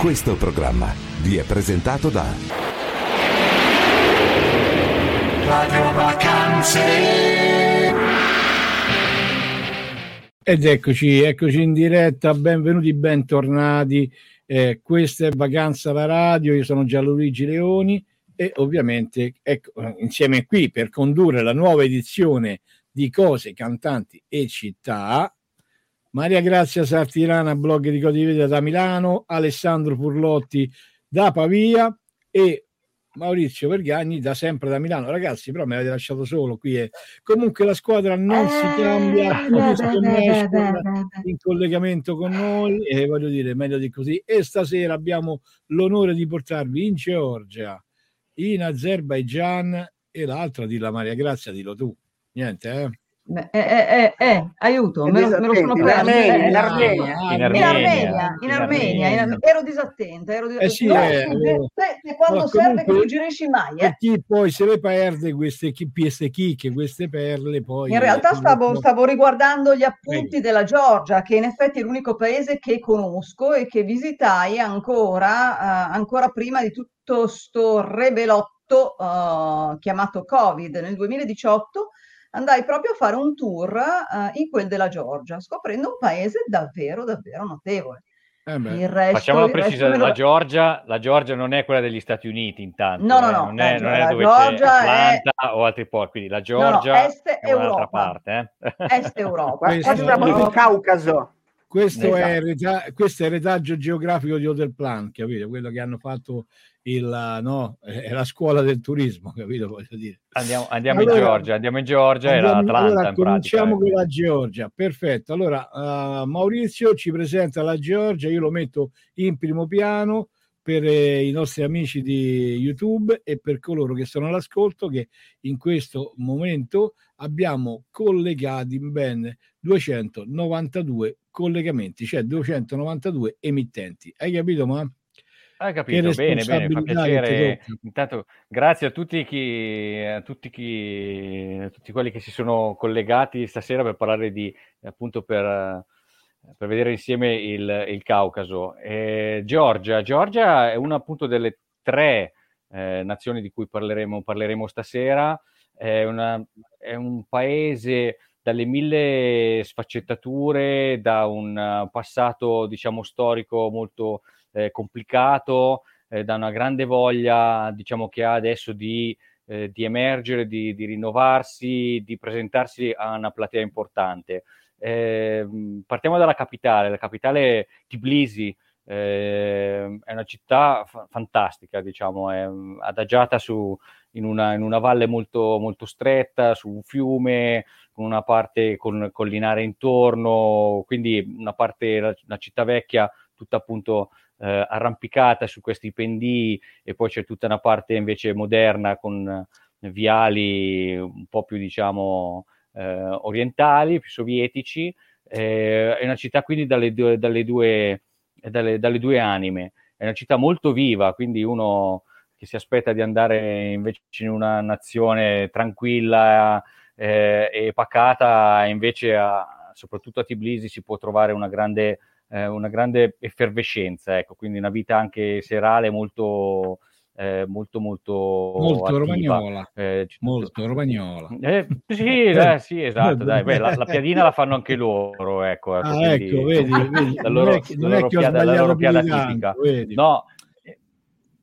Questo programma vi è presentato da Radio Vacanze. Ed eccoci, eccoci in diretta, benvenuti, bentornati. Eh, questa è Vacanza alla radio, io sono Gianluigi Leoni e ovviamente ecco, insieme qui per condurre la nuova edizione di Cose, Cantanti e Città Maria Grazia Sartirana, blog di Codividea da Milano, Alessandro Purlotti da Pavia e Maurizio Vergagni da sempre da Milano. Ragazzi, però mi avete lasciato solo qui. E... Comunque la squadra non si eh, cambia, in collegamento con noi e voglio dire meglio di così. E stasera abbiamo l'onore di portarvi in Georgia, in Azerbaijan e l'altra di la Maria Grazia, dillo tu. Niente, eh? Eh, eh, eh, eh, aiuto, me lo, me lo sono perso. In, in, Armenia, in, Armenia, in Armenia, in Armenia, ero disattenta, ero disattenta. Eh sì, no, eh, te, quando serve che non giresci mai. Eh. Chi poi se le perde queste, chi, queste chicche, queste perle poi... In realtà stavo, stavo riguardando gli appunti eh. della Georgia, che in effetti è l'unico paese che conosco e che visitai ancora, uh, ancora prima di tutto sto rebelotto uh, chiamato Covid nel 2018 andai proprio a fare un tour uh, in quel della Georgia, scoprendo un paese davvero, davvero notevole. Eh resto, Facciamo la precisione, la, Georgia, la Georgia non è quella degli Stati Uniti intanto, no, no, eh? no, non, è, non è dove c'è Atlanta è... o altri posti, quindi la Georgia no, no, est è un'altra parte. Eh? Est Europa. Questo, siamo il Caucaso. Questo, esatto. è reta- questo è il retaggio geografico di Hotelplan, capito? Quello che hanno fatto il, no, è la scuola del turismo, capito? Voglio dire. Andiamo, andiamo allora, in Georgia, andiamo in Georgia andiamo, e l'Atlanta allora, in cominciamo pratica. con la Georgia, perfetto. Allora, uh, Maurizio ci presenta la Georgia, io lo metto in primo piano per eh, i nostri amici di YouTube e per coloro che sono all'ascolto che in questo momento abbiamo collegati ben 292 collegamenti, cioè 292 emittenti. Hai capito, ma? Hai capito, bene, bene, fa piacere. Intanto, grazie a tutti, chi, a, tutti chi, a tutti quelli che si sono collegati stasera per parlare di, appunto, per, per vedere insieme il, il Caucaso. Eh, Georgia, Georgia è una appunto delle tre eh, nazioni di cui parleremo, parleremo stasera. È, una, è un paese dalle mille sfaccettature, da un passato, diciamo, storico molto eh, complicato, eh, da una grande voglia, diciamo, che ha adesso di, eh, di emergere, di, di, rinnovarsi, di presentarsi a una platea importante. Ehm, partiamo dalla capitale, la capitale Tbilisi, eh, è una città fa- fantastica, diciamo, è mm, adagiata su, in, una, in, una, valle molto, molto, stretta, su un fiume, con una parte con, collinare intorno, quindi una parte, una città vecchia, tutta appunto eh, arrampicata su questi pendii e poi c'è tutta una parte invece moderna con viali un po' più diciamo eh, orientali, più sovietici. Eh, è una città quindi dalle due, dalle, due, dalle, dalle due anime, è una città molto viva, quindi uno che si aspetta di andare invece in una nazione tranquilla eh, e pacata, invece a, soprattutto a Tbilisi si può trovare una grande eh, una grande effervescenza, ecco, quindi una vita anche serale molto, eh, molto, molto, molto romagnola. Eh, molto romagnola. Eh, sì, sì, esatto. Dai, beh, la, la, piadina la fanno anche loro, ecco. ecco, ah, ecco vedi, vedi, la loro, è, la loro piada, la loro piada tipica. Vedi. No,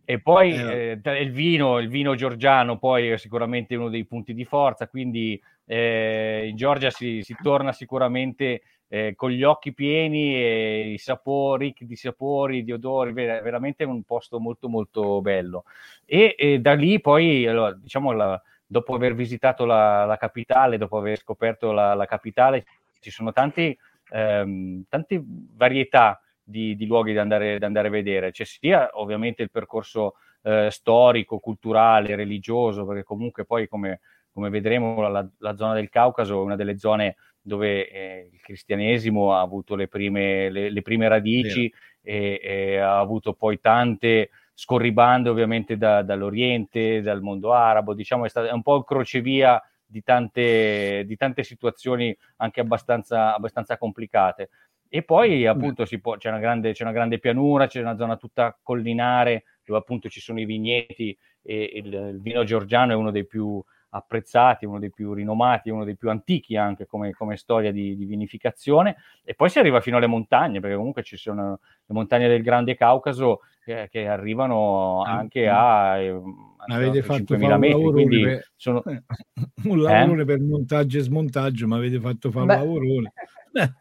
e poi eh. Eh, il, vino, il vino georgiano poi è sicuramente uno dei punti di forza, quindi eh, in Georgia si, si torna sicuramente eh, con gli occhi pieni e i sapori, di sapori, di odori, ver- veramente un posto molto molto bello. E, e da lì poi, allora, diciamo, la, dopo aver visitato la, la, capitale, dopo aver scoperto la, la capitale, ci sono tanti, ehm, tante varietà di, di luoghi da andare, da andare, a vedere. C'è sia ovviamente il percorso eh, storico, culturale, religioso, perché comunque poi come, come vedremo la, la, zona del Caucaso è una delle zone dove eh, il cristianesimo ha avuto le prime, le, le prime radici e, e, ha avuto poi tante scorribande ovviamente da, dall'Oriente, dal mondo arabo, diciamo è, stato, è un po' il crocevia di tante, di tante situazioni anche abbastanza, abbastanza complicate. E poi appunto può, c'è, una grande, c'è, una grande, pianura, c'è una zona tutta collinare dove appunto ci sono i vigneti e il, il vino georgiano è uno dei più apprezzati, uno dei più rinomati, uno dei più antichi anche come, come storia di, di, vinificazione. E poi si arriva fino alle montagne, perché comunque ci sono le montagne del Grande Caucaso che, che arrivano ah, anche a, eh, avete fatto 5.000 metri. Quindi per, sono... un lavoro eh? per montaggio e smontaggio, ma avete fatto fare un lavoro.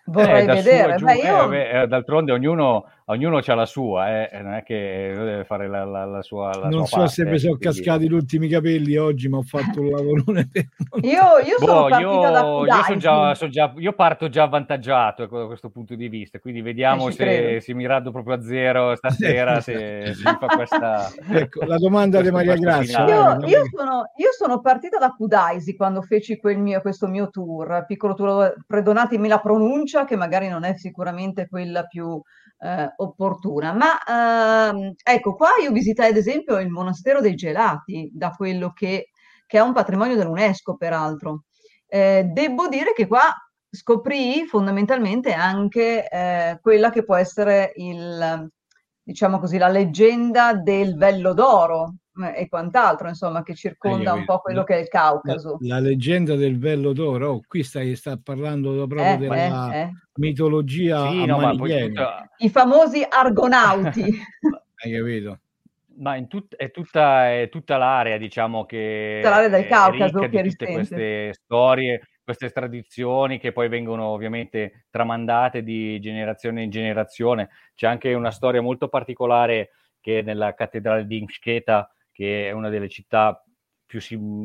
Vorrei eh, vedere. Giù, io... vabbè, d'altronde ognuno, ognuno ha la sua, eh, non è che deve fare la, la, la sua. La non sua so parte, se mi sono quindi... cascati gli ultimi capelli oggi, ma ho fatto un lavorone. Per... io, io sono boh, io, io, son già, son già, io parto già avvantaggiato ecco, da questo punto di vista, quindi vediamo se, se, mi rado proprio a zero stasera, se, se mi fa questa. Ecco, la domanda di Maria Grazia. Io, io, sono, io sono partita da Kudaisi quando feci quel mio, questo mio tour, piccolo tour, perdonatemi la pronuncia, che magari non è sicuramente quella più eh, opportuna. Ma ehm, ecco, qua io visitai ad esempio il monastero dei gelati, da quello che, che è un patrimonio dell'UNESCO, peraltro. Eh, devo dire che qua scoprì fondamentalmente anche eh, quella che può essere il, diciamo così, la leggenda del Vello d'Oro, e quant'altro, insomma, che circonda un po' quello che è il Caucaso. La, la leggenda del vello d'oro, oh, qui stai sta parlando proprio eh, della eh, eh. mitologia sì, no, tutta... I famosi argonauti. Hai capito? Ma in tut- è, tutta, è, tutta, l'area, diciamo, che tutta l'area del Caucaso che di tutte queste storie, queste tradizioni che poi vengono ovviamente tramandate di generazione in generazione. C'è anche una storia molto particolare che nella cattedrale di Mshketa che è una delle città più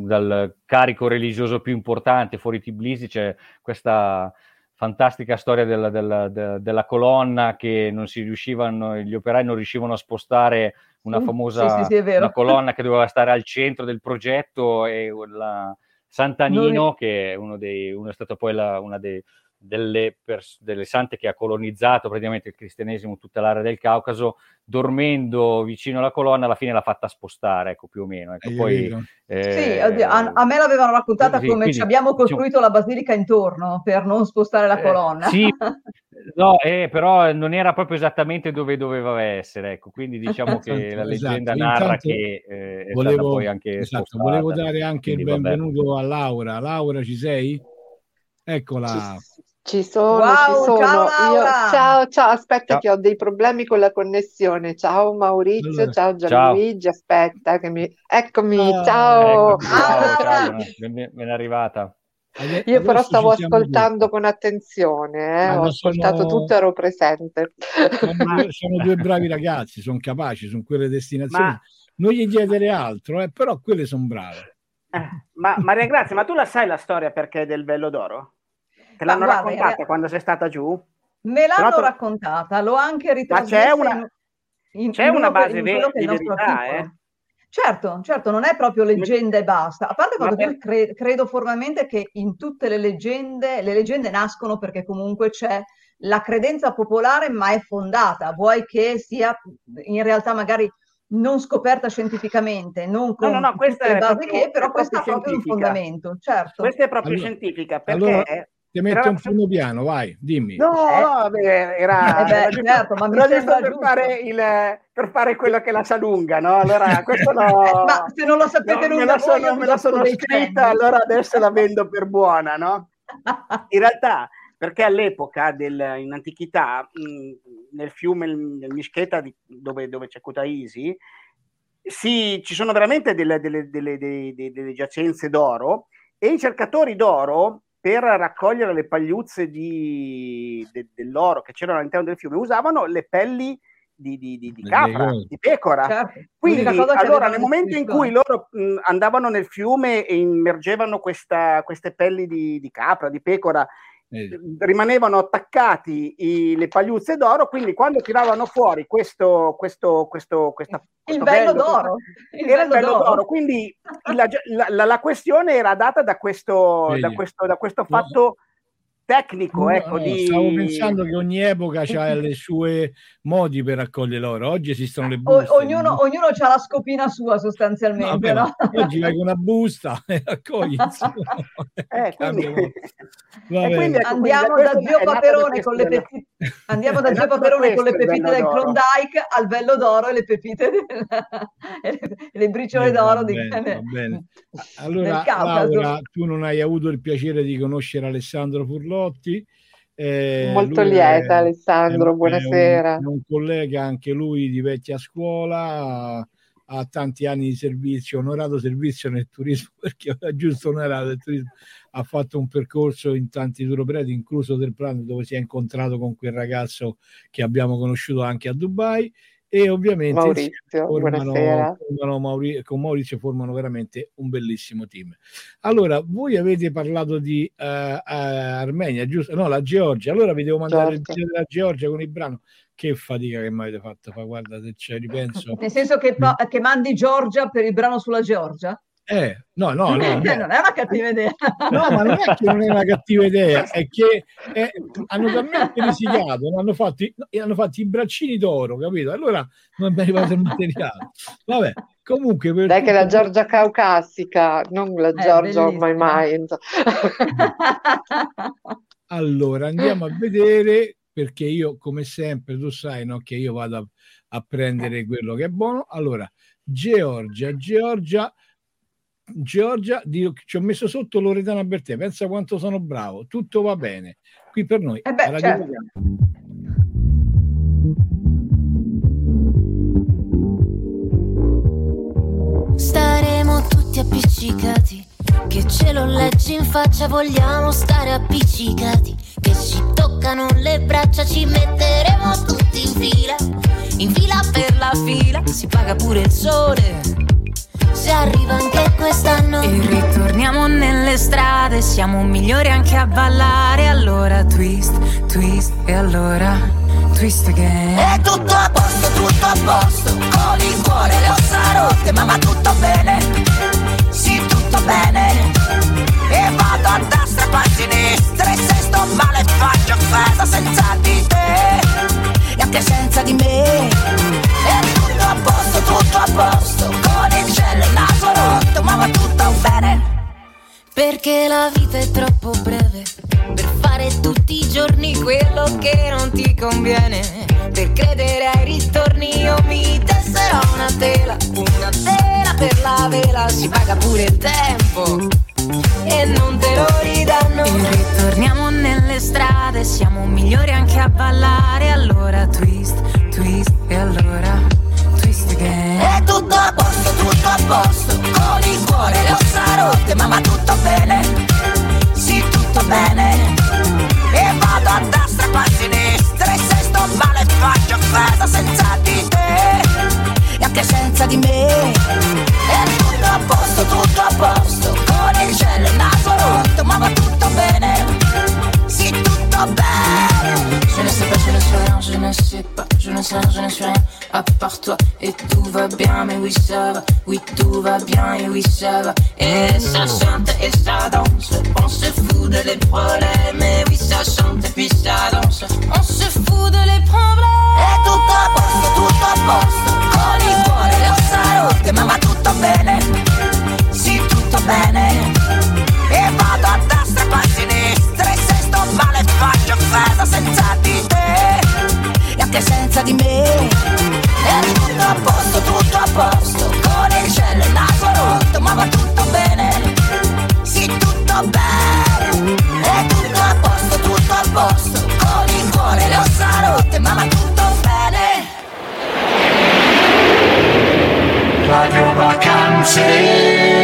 dal carico religioso più importante, fuori Tbilisi c'è questa fantastica storia della, della, della, della, colonna che non si riuscivano, gli operai non riuscivano a spostare una famosa sì, sì, sì, una colonna che doveva stare al centro del progetto e la Sant'Anino, non... che è, uno dei, uno è stato poi la, una dei, delle, pers- delle, sante che ha colonizzato praticamente il cristianesimo tutta l'area del Caucaso, dormendo vicino alla colonna, alla fine l'ha fatta spostare, ecco più o meno. Ecco, poi, eh, sì, a, a, me l'avevano raccontata sì, come quindi, ci abbiamo diciamo costruito diciamo, la basilica intorno per non spostare la eh, colonna. Sì, no, eh, però non era proprio esattamente dove doveva essere, ecco, quindi diciamo che esatto, la leggenda esatto. narra che eh, è volevo, poi anche esatto, volevo dare anche il benvenuto vabbè. a Laura. Laura, ci sei? Eccola. Ci, ci sono, wow, ci sono. Ciao, Io, ciao, ciao, aspetta ciao. che ho dei problemi con la connessione. Ciao Maurizio, allora, ciao Gianluigi, ciao. aspetta che mi... Eccomi, ah, ciao. Ecco, ciao, ciao. Ben, ben arrivata. Io però stavo ascoltando con attenzione, eh? ho ascoltato sono... tutto, ero presente. Sono, sono, due bravi ragazzi, sono capaci, sono quelle destinazioni. Ma... Non gli chiedere altro, eh, però quelle sono brave. Eh, ma Maria Grazia, ma tu la sai la storia perché del Vello d'Oro? Te l'hanno guarda, raccontata quando sei stata giù? Me l'hanno tu... raccontata, l'ho anche ritrasmessa. Ma c'è una, in, c'è in una base ver- di verità, eh? Certo, certo, non è proprio leggenda e basta. A parte quando per... cre- credo formalmente che in tutte le leggende, le leggende nascono perché comunque c'è la credenza popolare, ma è fondata, vuoi che sia in realtà magari non scoperta scientificamente, non con no, no, no, questa è proprio, che, però questa ha proprio un fondamento, certo. Questa è proprio allora, scientifica, perché... Allora, ti metto un primo piano, vai, dimmi. No, eh? no, beh, era, eh beh, certo, ma mi giusto per fare, il, per fare quello che la sa lunga, no? Allora, questo no... ma se non lo sapete no, lunga, me la sono, me la sono scritta, allora adesso la vendo per buona, no? In realtà, perché all'epoca, del, in antichità, mh, nel fiume, nel Mischeta, di, dove, dove c'è Kutaisi, sì, ci sono veramente delle, delle, delle, delle, giacenze d'oro e i cercatori d'oro per raccogliere le pagliuzze di, de, dell'oro che c'erano all'interno del fiume usavano le pelli di, di, di, di capra, di pecora. Certo. Quindi allora nel momento in cui loro mh, andavano nel fiume e immergevano questa, queste pelli di, capra, di pecora rimanevano attaccati i, le pagliuzze d'oro, quindi quando tiravano fuori questo, questo, questo, questa, il bello, d'oro, il era bello il bello d'oro. d'oro. Quindi la, la, la, questione era data da questo, da questo, da questo fatto tecnico. No, ecco, no, di... Stavo pensando che ogni epoca ha le sue modi per raccogliere l'oro. Oggi esistono le buste. O, ognuno, no? ognuno ha la scopina sua sostanzialmente. No, oggi vai con una busta e raccogli. eh, quindi... quindi, ecco, Andiamo da zio Paperone con le, petit, Andiamo da Gio Paperone con le pepite del Klondike al Vello d'Oro e le pepite del, e le, le briciole eh, d'oro di, bene, bene. Allora, Laura, tu non hai avuto il piacere di conoscere Alessandro Furlotti. Eh, Molto lieta, è, Alessandro, è, buonasera. È un, è un collega anche lui di vecchia scuola ha tanti anni di servizio, onorato servizio nel turismo, perché è giusto onorato nel turismo, ha fatto un percorso in tanti tour operati, incluso del plano dove si è incontrato con quel ragazzo che abbiamo conosciuto anche a Dubai e ovviamente Maurizio, formano, formano Mauri- con Maurizio formano veramente un bellissimo team. Allora, voi avete parlato di uh, uh, Armenia, giusto? No, la Georgia. Allora vi devo mandare certo. il video della Georgia con il brano che fatica che mi avete fatto fa guarda se ci ripenso nel senso che, mm. che mandi Giorgia per il brano sulla Georgia eh, no, no, no, no. non è una cattiva idea. No, ma non è che non è una cattiva idea, è che è, hanno talmente risicato, hanno fatto, hanno fatto i braccini d'oro, capito? Allora non è arrivato il materiale. Vabbè, comunque... Per Dai tutto... che la Giorgia caucasica, non la Giorgia of my mind. allora, andiamo a vedere perché io, come sempre, tu sai no, che io vado a, a prendere quello che è buono. Allora, Georgia, Georgia, Georgia, Dio, ci ho messo sotto Loredana Bertè, pensa quanto sono bravo, tutto va bene. Qui per noi. Eh beh, certo. Staremo tutti appiccicati, che ce lo leggi in faccia, vogliamo stare appiccicati che ci toccano le braccia ci metteremo tutti in fila, in fila per la fila, si paga pure il sole. Se arriva anche quest'anno. E ritorniamo nelle strade, siamo migliori anche a ballare, allora twist, twist e allora twist again. È tutto a posto, tutto a posto, con il cuore le ossa rotte, ma va tutto bene, sì tutto bene. E vado a destra, poi a sinistra, e se sto male faccio festa senza di te? E anche senza di me. È tutto a posto, tutto a posto con il cielo il naso rotto ma va tutto bene perché la vita è troppo breve per fare tutti i giorni quello che non ti conviene per credere ai ritorni io mi tesserò una tela una tela per la vela si paga pure il tempo e non te lo ridanno. E ritorniamo nelle strade, siamo migliori anche a ballare. Allora twist, twist e allora. È tutto a posto, tutto a posto, con il cuore le ossa rotte, ma va tutto bene. Sì, tutto bene. E vado a destra, poi a sinistra, e se sto male faccio festa senza di te e anche senza di me. Va bien, mais oui, ça va, oui, tout va bien, et oui, ça va. Et ça chante et ça danse, on se fout de les problèmes, et oui, ça chante et puis ça danse, on se fout de les problèmes. È tutto a posto, tutto a posto, con il cuore le ossa rotte, ma va tutto bene, sì, tutto bene. E vado a destra e a sinistra, e se sto male faccio festa senza di te e anche senza di me. È tutto a posto, tutto a posto, con il cielo e naso rotto, ma va tutto bene, sì tutto bene. È tutto a posto, tutto a posto, con il cuore e le ossa rotte, ma va tutto bene. Radio Vacanze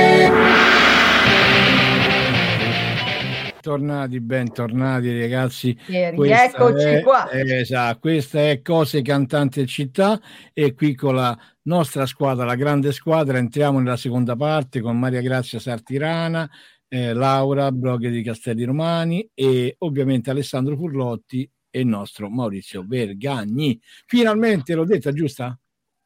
bentornati, bentornati ragazzi. Eccoci è, qua. Esatto, questa è Cose Cantanti e Città e qui con la nostra squadra, la grande squadra, entriamo nella seconda parte con Maria Grazia Sartirana, eh, Laura, blog di Castelli Romani e ovviamente Alessandro Furlotti e il nostro Maurizio Vergagni. Finalmente l'ho detta, giusta?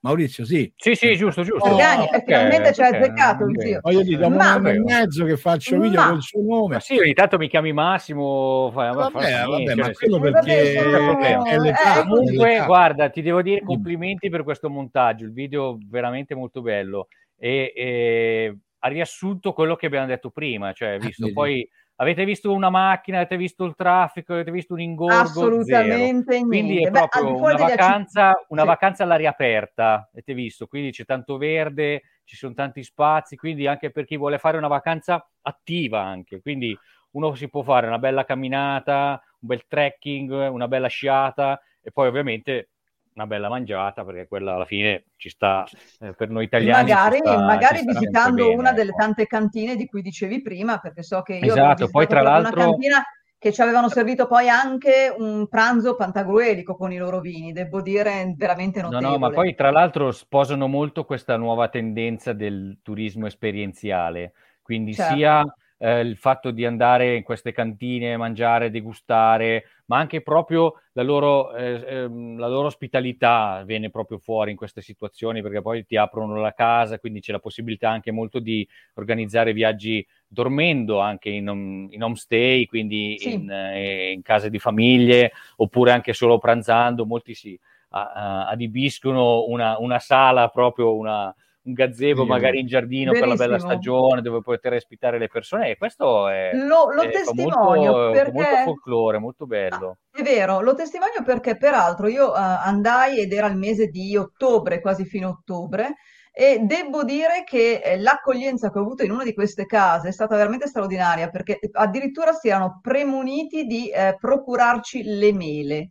Maurizio, sì. Sì, sì, giusto, giusto. Oh, okay, finalmente ci hai beccato, okay. zio. Voglio dire, dopo ma, un anno e mezzo che faccio ma, video con il suo nome. Ma sì, ogni tanto mi chiami Massimo. Fai, vabbè, vabbè, vabbè ma quello perché... È l'età, eh, comunque, guarda, ti devo dire complimenti per questo montaggio, il video veramente molto bello. E, e ha riassunto quello che abbiamo detto prima, cioè, visto, ah, poi avete visto una macchina, avete visto il traffico, avete visto un ingorgo? Assolutamente zero. Quindi è proprio Beh, una, vacanza, una sì. vacanza all'aria aperta, avete visto? Quindi c'è tanto verde, ci sono tanti spazi, quindi anche per chi vuole fare una vacanza attiva anche. Quindi uno si può fare una bella camminata, un bel trekking, una bella sciata e poi ovviamente una bella mangiata perché quella alla fine ci sta eh, per noi italiani. Magari, sta, magari visitando bene, una ecco. delle tante cantine di cui dicevi prima, perché so che io esatto, poi tra l'altro una cantina che ci avevano servito poi anche un pranzo pantagruelico con i loro vini, devo dire veramente notevole. No, no, ma poi tra l'altro sposano molto questa nuova tendenza del turismo esperienziale, quindi certo. sia eh, il fatto di andare in queste cantine, mangiare, degustare, ma anche proprio la loro, eh, ehm, la loro, ospitalità viene proprio fuori in queste situazioni perché poi ti aprono la casa, quindi c'è la possibilità anche molto di organizzare viaggi dormendo anche in, in homestay, quindi sì. in, eh, in, case di famiglie, oppure anche solo pranzando, molti si adibiscono una, una sala proprio una un gazebo sì, magari in giardino verissimo. per la bella stagione dove poter ospitare le persone e questo è, lo, lo è testimonio molto, perché... molto folklore, molto bello. Ah, è vero, lo testimonio perché peraltro io uh, andai ed era il mese di ottobre, quasi fine ottobre, e devo dire che eh, l'accoglienza che ho avuto in una di queste case è stata veramente straordinaria perché addirittura si erano premuniti di eh, procurarci le mele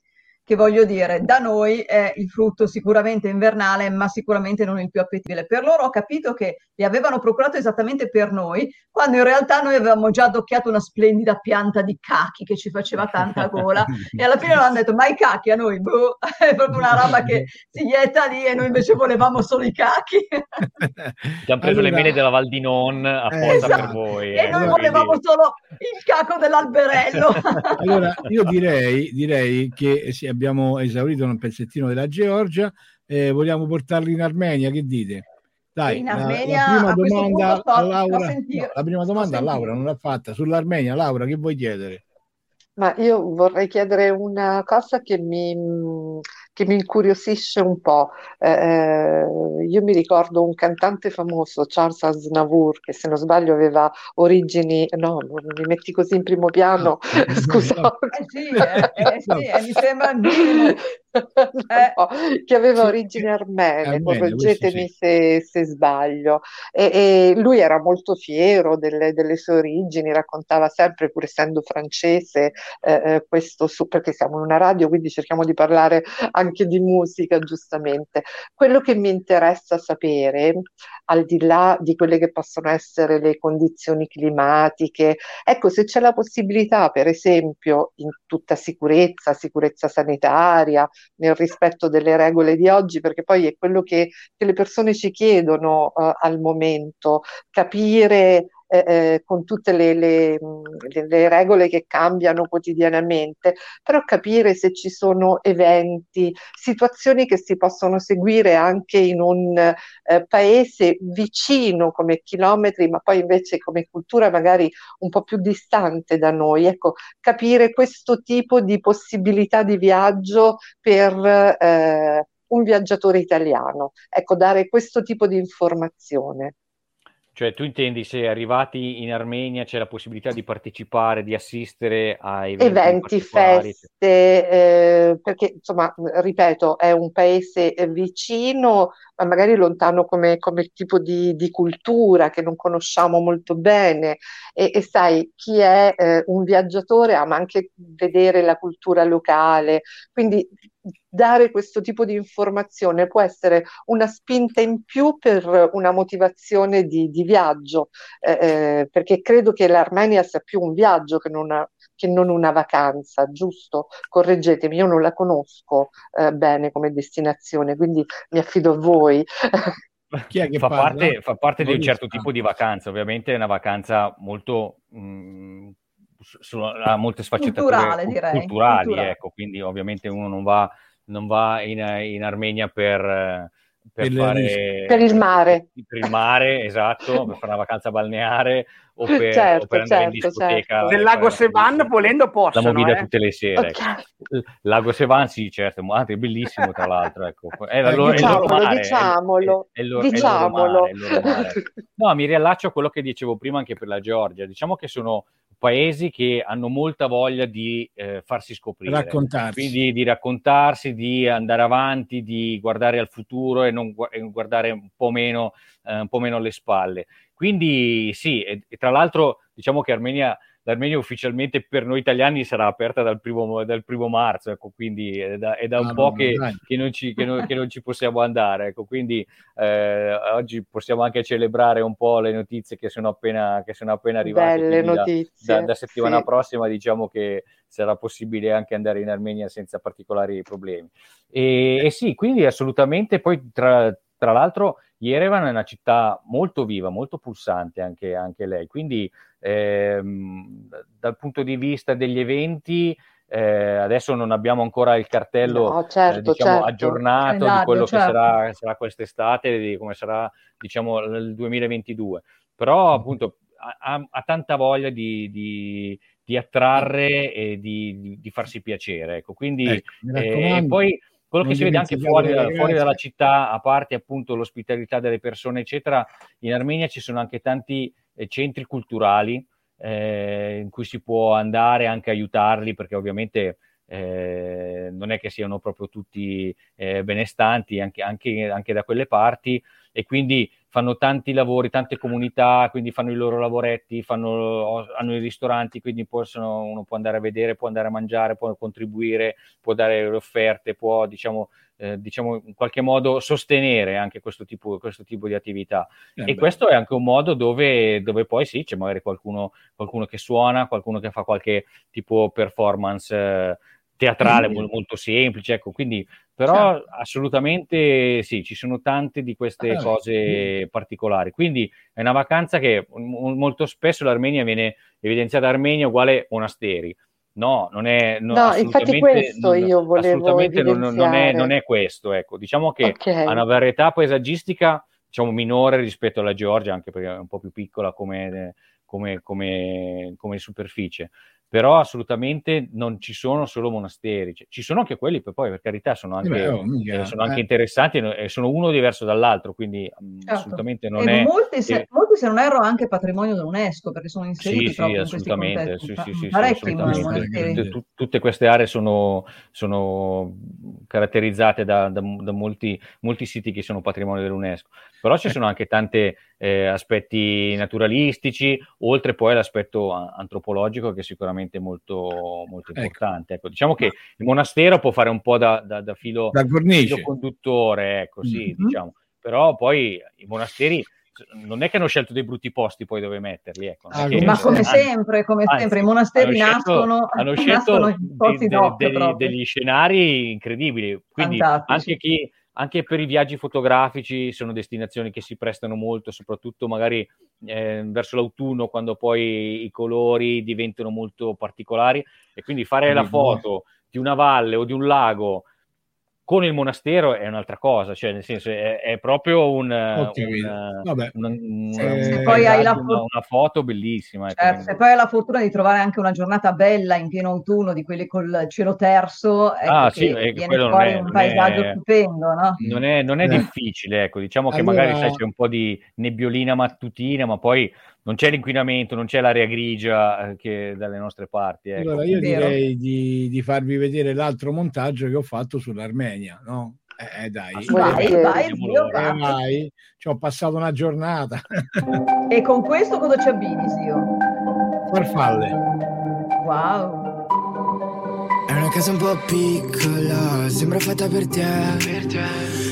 che voglio dire, da noi è il frutto sicuramente invernale, ma sicuramente non il più appetibile. Per loro ho capito che li avevano procurato esattamente per noi, quando in realtà noi avevamo già addocchiato una splendida pianta di cachi che ci faceva tanta gola e alla fine hanno detto, ma i cachi a noi, boh, è proprio una roba che si ietta lì e noi invece volevamo solo i cachi. Ti hanno preso allora, le mele della Val di Non apposta esatto. per voi. E eh, noi volevamo solo il caco dell'alberello. allora, io direi, direi che si abbiamo esaurito un pezzettino della Georgia, eh, vogliamo portarli in Armenia, che dite? Dai, in Armenia, la, la prima domanda a Laura, no, la prima domanda a Laura non l'ha fatta, sull'Armenia, Laura, che vuoi chiedere? Ma io vorrei chiedere una cosa che mi, che mi incuriosisce un po'. Eh, eh, io mi ricordo un cantante famoso, Charles Aznavour, che se non sbaglio aveva origini, no, mi metti così in primo piano, scusa. Eh sì, eh, eh sì eh, mi sembra no, che aveva origini armene, correggetemi sì. se, se, sbaglio. E, e, lui era molto fiero delle, delle, sue origini, raccontava sempre, pur essendo francese, eh, questo su, perché siamo in una radio, quindi cerchiamo di parlare anche di musica, giustamente. Quello che mi interessa sapere, al di là di quelle che possono essere le condizioni climatiche, ecco, se c'è la possibilità, per esempio, in tutta sicurezza, sicurezza sanitaria, nel rispetto delle regole di oggi, perché poi è quello che, che le persone ci chiedono uh, al momento, capire eh, eh, con tutte le, le, le, regole che cambiano quotidianamente, però capire se ci sono eventi, situazioni che si possono seguire anche in un eh, paese vicino come chilometri, ma poi invece come cultura magari un po' più distante da noi. Ecco, capire questo tipo di possibilità di viaggio per eh, un viaggiatore italiano. Ecco, dare questo tipo di informazione. Cioè, tu intendi se arrivati in Armenia c'è la possibilità di partecipare, di assistere a eventi, eventi feste, eh, perché insomma, ripeto, è un paese vicino, ma magari lontano come, come tipo di, di, cultura che non conosciamo molto bene. E, e sai, chi è eh, un viaggiatore ama anche vedere la cultura locale, quindi dare questo tipo di informazione può essere una spinta in più per una motivazione di, di viaggio, eh, eh, perché credo che l'Armenia sia più un viaggio che non, una, che non una vacanza, giusto? Correggetemi, io non la conosco eh, bene come destinazione, quindi mi affido a voi. Chi è che fa, parte, fa parte di un certo tipo di vacanza, ovviamente è una vacanza molto... Mh, mm, ha molte sfaccettature culturale, direi. culturali, culturale. ecco, quindi ovviamente uno non va, non va in, in Armenia per, per, fare, per il mare. Per il mare, esatto, per fare una vacanza balneare o per, certo, o per andare certo, in discoteca. Certo. Nel lago Sevan, volendo, possono. La movida eh? tutte le sere. Okay. Lago Sevan, sì, certo, è bellissimo tra l'altro. Ecco. È, la loro, diciamolo, è mare, diciamolo, è, è, loro, diciamolo. Mare, no, mi riallaccio a quello che dicevo prima anche per la Georgia. Diciamo che sono paesi che hanno molta voglia di eh, farsi scoprire, raccontarsi. quindi di raccontarsi, di andare avanti, di guardare al futuro e non e guardare un po' meno, eh, un po' meno alle spalle. Quindi sì, e, e tra l'altro diciamo che Armenia l'Armenia ufficialmente per noi italiani sarà aperta dal primo, dal primo marzo, ecco, quindi è da, è da un ah, po' che, che, non ci, che, non, che, non ci, possiamo andare, ecco, quindi eh, oggi possiamo anche celebrare un po' le notizie che sono appena, sono appena arrivate. Belle notizie. Da, da settimana sì. prossima diciamo che sarà possibile anche andare in Armenia senza particolari problemi. E, e sì, quindi assolutamente poi tra, tra l'altro Yerevan è una città molto viva, molto pulsante anche, anche lei, quindi ehm, dal punto di vista degli eventi eh, adesso non abbiamo ancora il cartello no, certo, eh, diciamo, certo. aggiornato esatto, di quello certo. che sarà, sarà quest'estate, di come sarà diciamo, il 2022, però appunto ha, ha tanta voglia di, di, di attrarre e di, di, farsi piacere. Ecco. Quindi, ecco, eh, poi quello che si vede anche fuori, fuori, dalla città, a parte appunto l'ospitalità delle persone, eccetera, in Armenia ci sono anche tanti eh, centri culturali eh, in cui si può andare anche aiutarli, perché ovviamente eh, non è che siano proprio tutti eh, benestanti anche, anche, anche da quelle parti, e quindi fanno tanti lavori, tante comunità, quindi fanno i loro lavoretti, fanno, hanno i ristoranti, quindi possono, uno può andare a vedere, può andare a mangiare, può contribuire, può dare le offerte, può diciamo, eh, diciamo in qualche modo sostenere anche questo tipo, questo tipo di attività. Eh e beh. questo è anche un modo dove, dove poi sì, c'è magari qualcuno, qualcuno, che suona, qualcuno che fa qualche tipo performance. Eh, teatrale mm. molto semplice, ecco, quindi però certo. assolutamente sì, ci sono tante di queste ah, cose mm. particolari. Quindi è una vacanza che m- molto spesso l'Armenia viene evidenziata Armenia uguale monasteri. No, non è no, no infatti questo io volevo assolutamente non, non, è, non, è, questo, ecco. Diciamo che okay. ha una varietà paesaggistica diciamo minore rispetto alla Georgia, anche perché è un po' più piccola come, come, come, come superficie però assolutamente non ci sono solo monasteri, cioè, ci sono anche quelli, poi per carità sono anche, Beh, oh, mica, sono anche eh. interessanti e sono uno diverso dall'altro, quindi mm, certo. assolutamente non e è... Molti se, molti, se non erro, anche patrimonio dell'UNESCO, perché sono inseriti sì, proprio sì, assolutamente, sì, sì, sì, assolutamente. Tutte, tutte queste aree sono, sono caratterizzate da, da, da molti, molti, siti che sono patrimonio dell'UNESCO, però ci sono anche tanti eh, aspetti naturalistici, oltre poi all'aspetto antropologico che sicuramente sicuramente molto, molto ecco. importante. Ecco. diciamo che il monastero può fare un po' da, da, da filo, da filo conduttore, ecco, sì, mm-hmm. diciamo. però poi i monasteri non è che hanno scelto dei brutti posti poi dove metterli, ecco, ah, ma come sempre, come anzi, sempre, i monasteri hanno scelto, nascono, hanno scelto nascono de, de, de, degli scenari incredibili, quindi Fantastici. anche chi anche per i viaggi fotografici sono destinazioni che si prestano molto, soprattutto magari eh, verso l'autunno quando poi i colori diventano molto particolari. E quindi fare la foto di una valle o di un lago con il monastero è un'altra cosa, cioè nel senso è, è proprio un, un, Vabbè. un, un se, se poi hai la una, una, foto bellissima. Ecco, certo, se poi hai la fortuna di trovare anche una giornata bella in pieno autunno, di quelle col cielo terso, ecco ah, sì, viene fuori è, un paesaggio è, stupendo. No? Non è, non è eh. difficile, ecco, diciamo allora... che magari sai, c'è un po' di nebbiolina mattutina, ma poi non c'è l'inquinamento, non c'è l'aria grigia eh, che dalle nostre parti. Ecco. Allora io direi di, di, farvi vedere l'altro montaggio che ho fatto sull'Armenia, no? Eh, eh dai, vai, vai, vai, eh, vai. Ci ho passato una giornata. e con questo cosa ci abbini, zio? Farfalle. Wow. È una casa un po' piccola, sembra fatta per te. per te.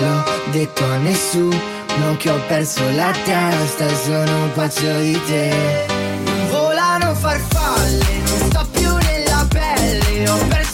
l'ho detto a nessuno che ho perso la testa Sono un pazzo di te. Volano farfalle, non sto più nella pelle Ho perso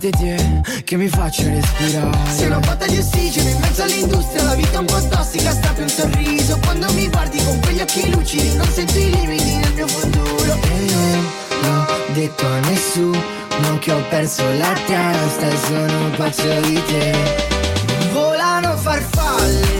parte te che mi faccia respirare. Sei una botta di ossigeno in mezzo all'industria, la vita è un po' tossica, sta per un sorriso. Quando mi guardi con quegli occhi lucidi, non sento i limiti nel mio futuro. E non l'ho detto a nessuno che ho perso la testa e sono pazzo di te. Volano farfalle,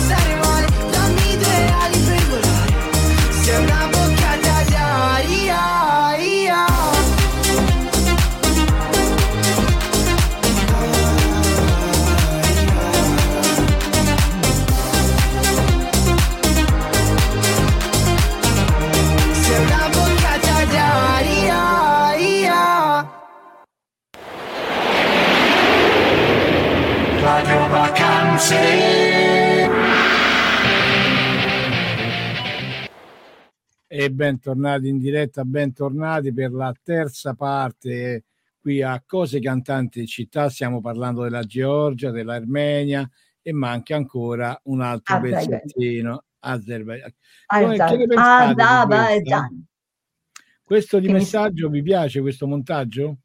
E bentornati in diretta, bentornati per la terza parte qui a Cose Cantanti Città. Stiamo parlando della Georgia, dell'Armenia e manca ancora un altro Azerbaijan. pezzettino. Azerbaijan. Azerbaijan. Questo di messaggio vi piace questo montaggio?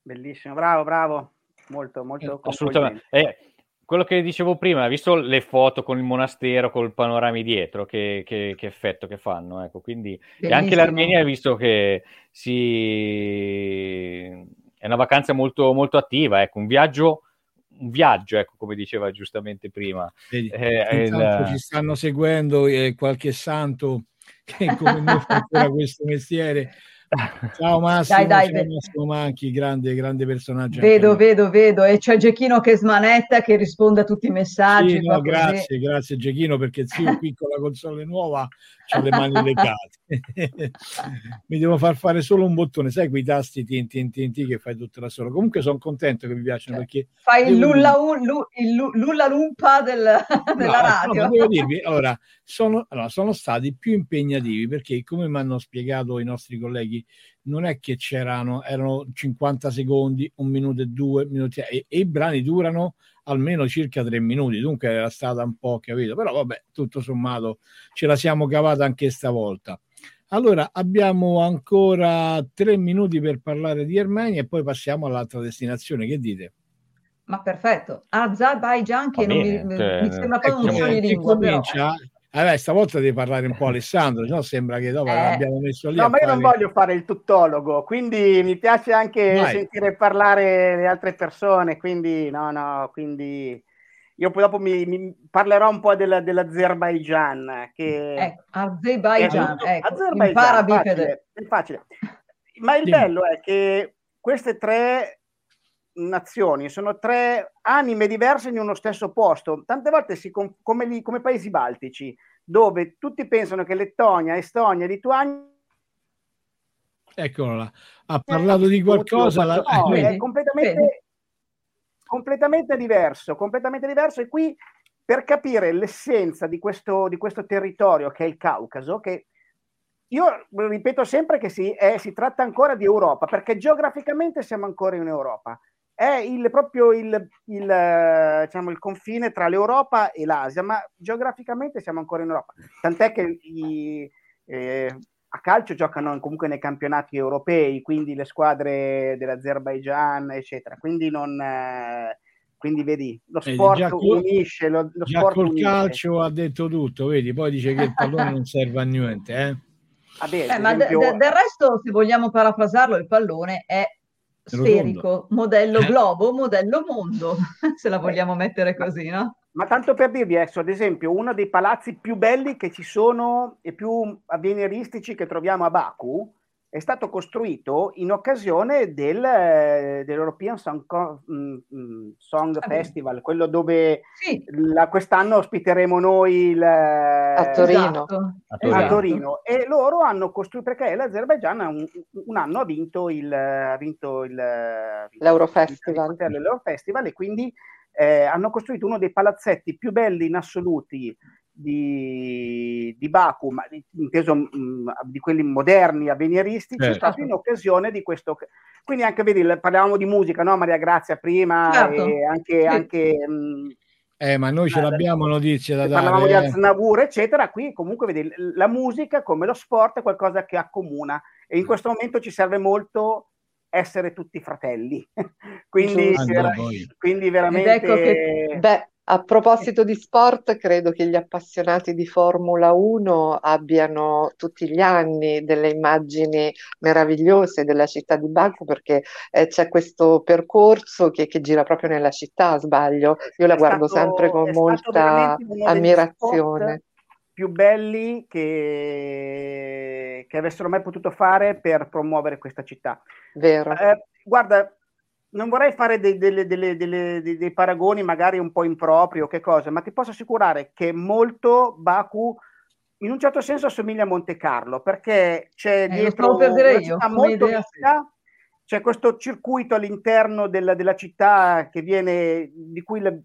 Bellissimo, bravo, bravo. Molto, molto Assolutamente. Eh, quello che dicevo prima, visto le foto con il monastero, col panorami dietro, che, che- che effetto che fanno. Ecco, quindi... E anche l'Armenia, visto che si... è una vacanza molto, molto attiva, ecco, un viaggio, un viaggio, ecco, come diceva giustamente prima. Vedi, Eh, il- intanto ci stanno seguendo eh, qualche santo che come me fa ancora questo mestiere. Ciao Massimo, Dai, dai, ciao Massimo Manchi, grande, grande personaggio. Vedo, vedo, vedo. E c'è Gechino che smanetta, che risponde a tutti i messaggi. Sì, no, fa così. grazie, grazie Gechino perché zio qui con la console nuova ho le mani legate. Mi devo far fare solo un bottone, sai quei tasti tin, tin, che fai tutta da solo. Comunque sono contento che vi piacciono perché Fai il lulla, un- lu- il lulla lumpa del- della No, radio. no, devo dirvi, allora sono, allora, sono stati più impegnativi perché, come mi hanno spiegato i nostri colleghi, non è che c'erano, erano 50 secondi, un minuto e due minuti, e, e i brani durano almeno circa tre minuti, dunque era stata un po' capito, però vabbè, tutto sommato ce la siamo cavata anche stavolta. Allora, abbiamo ancora tre minuti per parlare di Armenia e poi passiamo all'altra destinazione. Che dite? Ma perfetto. Azerbaijan che Va non mi, cioè, mi sembra poi un suono di lingua. comincia? Eh, beh, stavolta devi parlare un po' Alessandro, no? Sembra che dopo Eh. l'abbiamo messo lì. No, ma io non voglio fare il tuttologo, quindi mi piace anche Vai. sentire parlare le altre persone, quindi no, no, quindi io poi dopo mi, mi parlerò un po' della- dell'Azerbaijan, che Ecco, Azerbaijan, è ecco, Azerbaijan, impara bipede. facile, è facile. Ma il Dimmi. bello è che queste tre nazioni sono tre anime diverse in uno stesso posto. Tante volte si con- come, li- come paesi baltici, dove tutti pensano che Lettonia, Estonia, Lituania Eccolo là. Ha parlato di qualcosa. la- No, è completamente, completamente diverso, completamente diverso. E qui per capire l'essenza di questo, di questo territorio che è il Caucaso, che io ripeto sempre che si, è- si tratta ancora di Europa, perché geograficamente siamo ancora in Europa. È il, proprio il, il, eh, diciamo, il confine tra l'Europa e l'Asia, ma geograficamente siamo ancora in Europa. Tant'è che i, eh, a calcio giocano comunque nei campionati europei, quindi le squadre dell'Azerbaijan, eccetera. Quindi non... eh, quindi vedi, lo sport già col- unisce, lo, lo Già sport col unisce. calcio ha detto tutto, vedi? Poi dice che il pallone non serve a niente. Eh? Vabbè, Eh, ma de- esempio- de- del resto, se vogliamo parafrasarlo, il pallone è sferico, modello Eh. globo, modello mondo, se la vogliamo mettere così, no? Ma tanto per dirvi, ecco, ad esempio, uno dei palazzi più belli che ci sono e più avveniristici che troviamo a Baku è stato costruito in occasione del, eh, dell'European Song, mm, mm, Song ah, Festival, quello dove sì. la, quest'anno ospiteremo noi il, a, Torino. Esatto, a, Torino. a Torino. E loro hanno costruito, perché l'Azerbaigian un, un anno ha vinto, il, ha vinto il, l'Eurofestival. Il, l'Eurofestival e quindi eh, hanno costruito uno dei palazzetti più belli in assoluti di, di Baku, ma inteso mh, mm, di quelli moderni, avveniristici, certo. è stato in occasione di questo. Quindi anche, vedi, parlavamo di musica, no Maria Grazia prima, certo. e anche... Sì. anche mh, mm, eh, ma noi ce l'abbiamo notizie da dare. Parlavamo eh. di Aznavour, eccetera. Qui comunque vedi, la musica come lo sport è qualcosa che accomuna e in questo momento ci serve molto essere tutti fratelli. quindi, vera- quindi veramente... Ecco che, beh, a proposito di sport, credo che gli appassionati di Formula 1 abbiano tutti gli anni delle immagini meravigliose della città di Baku perché eh, c'è questo percorso che, che, gira proprio nella città, sbaglio. Io la è guardo stato, sempre con molta ammirazione. Più belli che, che avessero mai potuto fare per promuovere questa città. Vero. Eh, guarda, non vorrei fare dei, delle, delle, delle, dei, paragoni magari un po' impropri o che cosa, ma ti posso assicurare che molto Baku in un certo senso assomiglia a Monte Carlo perché c'è eh, dietro dire io, molto vista, c'è questo circuito all'interno della, della città che viene, di cui le,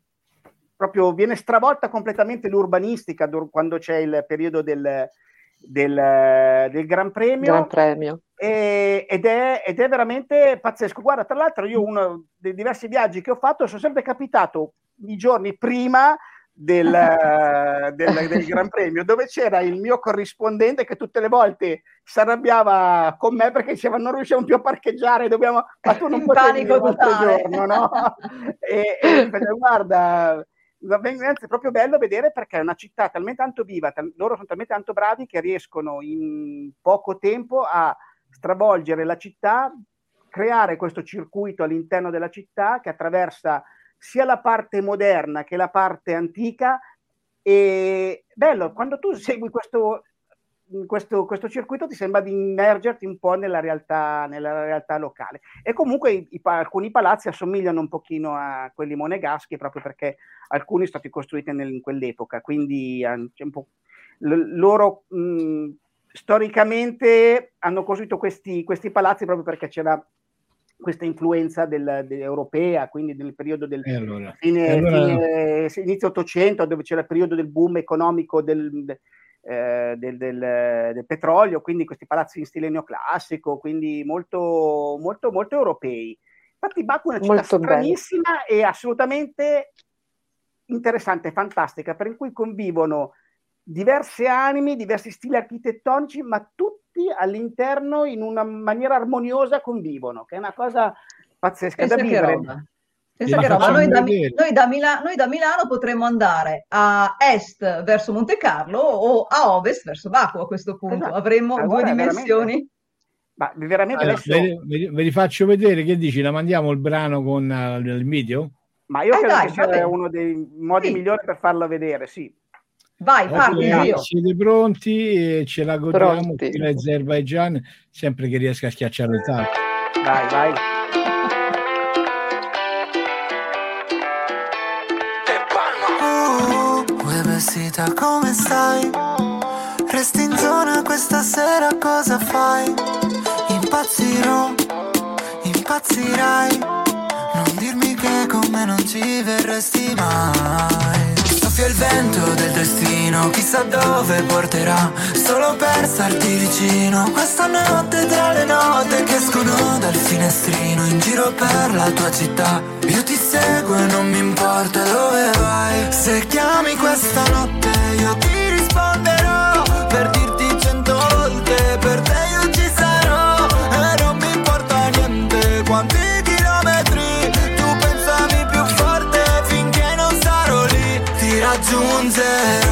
proprio viene stravolta completamente l'urbanistica quando c'è il periodo del, del, del Gran Premio. Gran premio. E, ed, è, ed, è, veramente pazzesco. Guarda, tra l'altro, io uno dei diversi viaggi che ho fatto sono sempre capitato i giorni prima del, del, del, Gran Premio, dove c'era il mio corrispondente che tutte le volte si arrabbiava con me perché diceva non riusciamo più a parcheggiare, dobbiamo, ma tu non potevi l'altro giorno, no? e, e guarda, è proprio bello vedere perché è una città talmente tanto viva, tal- loro sono talmente tanto bravi che riescono in poco tempo a stravolgere la città, creare questo circuito all'interno della città che attraversa sia la parte moderna che la parte antica. E bello, quando tu segui questo, questo, questo, circuito ti sembra di immergerti un po' nella realtà, nella realtà locale. E comunque i, i, alcuni palazzi assomigliano un pochino a quelli monegaschi proprio perché alcuni sono stati costruiti nel, in quell'epoca, quindi l- loro mh, storicamente hanno costruito questi, questi, palazzi proprio perché c'era questa influenza del, europea, quindi nel periodo del allora, fine, allora... fine, inizio 800, dove c'era il periodo del boom economico del, eh, del, del, del, petrolio, quindi questi palazzi in stile neoclassico, quindi molto, molto, molto europei. Infatti Baku è una città molto stranissima bello. e assolutamente interessante, fantastica, per cui convivono diverse anime, diversi stili architettonici, ma tutti all'interno in una maniera armoniosa convivono, che è una cosa pazzesca Pensa da vivere. Pensa che roba, noi da, noi, da Mila- noi da, Milano potremmo andare a est verso Monte Carlo o a ovest verso Baku a questo punto. Esatto. Avremmo allora, due dimensioni. Ma veramente allora, adesso... ve, ve, li faccio vedere, che dici? La mandiamo il brano con uh, il video? Ma io eh credo dai, che sia uno dei modi sì. migliori per farlo vedere, sì. Vai, parli io. Siete pronti e ce la godiamo qui in Azerbaijan, sempre che riesca a schiacciare il tacco. Vai, vai. Vestita come stai? Resti in zona questa sera cosa fai? Impazzirò, impazzirai Non dirmi che con me non ci verresti mai Soffia il vento del destino, chissà dove porterà Solo per starti vicino Questa notte tra le note che escono dal finestrino In giro per la tua città Io ti seguo e non mi importa dove vai. Se chiami questa notte io ti risponderò. Per dirti cento volte per te io ci sarò. E non mi importa niente quanti chilometri. Tu pensami più forte finché non sarò lì. Ti raggiungerò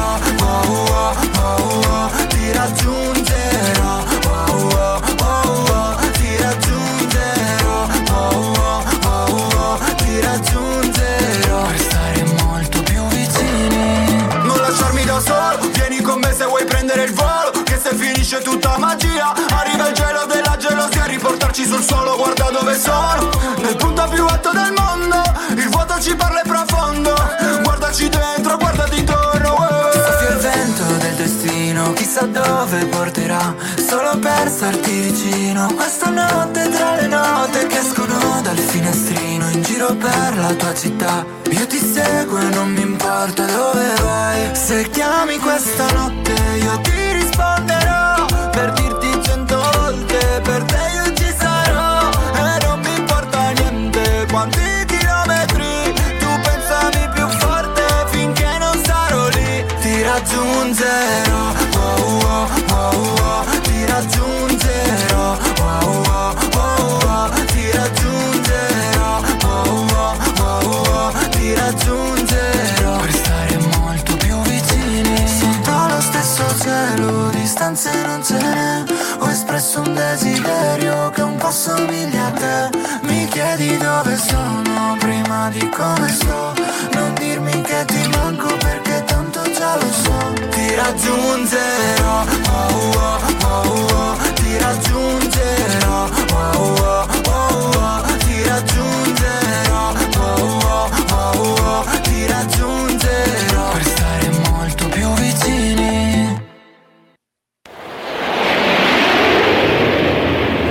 finisce tutta magia. Arriva il gelo della gente baci sul suolo, guarda dove sono. Nel punto più alto del mondo Il vuoto ci parla è profondo. Guardaci dentro, guardati intorno Soffia il vento del destino Chissà dove porterà. Solo per starti vicino Questa notte tra le note Che escono dal finestrino In giro per la tua città. Io ti seguo e non mi importa dove vai. Se chiami questa notte Io ti niente come sto Non dirmi che ti manco Perché tanto già lo so. Ti raggiungerò oh, oh, oh, oh, Ti raggiungerò oh, oh, oh, oh, Ti raggiungerò oh, oh, oh, oh, Ti raggiungerò. Per stare molto più vicini.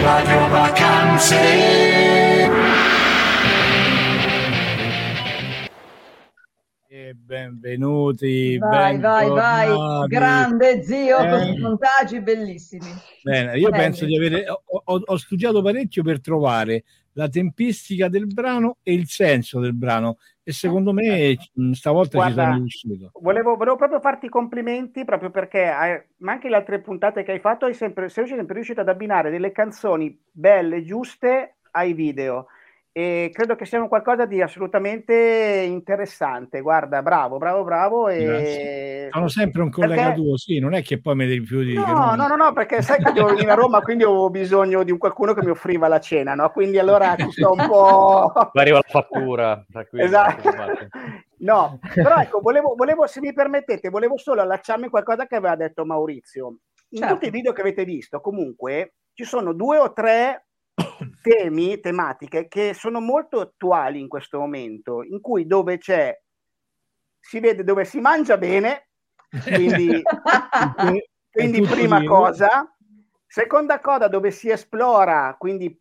Radio Vacanze. Benvenuti. Vai, vai, vai, grande zio, Eh. questi montaggi bellissimi. Bene, io Belli. penso di avere ho, ho- studiato parecchio per trovare la tempistica del brano e il senso del brano e secondo me stavolta ci Guarda, sono riuscito. Volevo, volevo proprio farti i complimenti proprio perché, hai- ma anche le altre puntate che hai fatto, hai sempre, sei sempre riuscito ad abbinare delle canzoni belle, giuste ai video. E credo che sia un qualcosa di assolutamente interessante. Guarda, bravo, bravo, bravo. E... Sono sempre un collega Perché- tuo, sì, non è che poi mi rifiuti. No, no, no, no, perché sai che venire a Roma, quindi avevo bisogno di un qualcuno che mi offriva la cena, no? Quindi allora ci sto un po'... Arriva la fattura. Esatto. No, però ecco, volevo, volevo, se mi permettete, volevo solo allacciarmi a qualcosa che aveva detto Maurizio. In Certo. tutti i video che avete visto, comunque, ci sono due o tre temi, tematiche che sono molto attuali in questo momento, in cui dove c'è, si vede dove si mangia bene, quindi, quindi prima lì. cosa, seconda cosa dove si esplora, quindi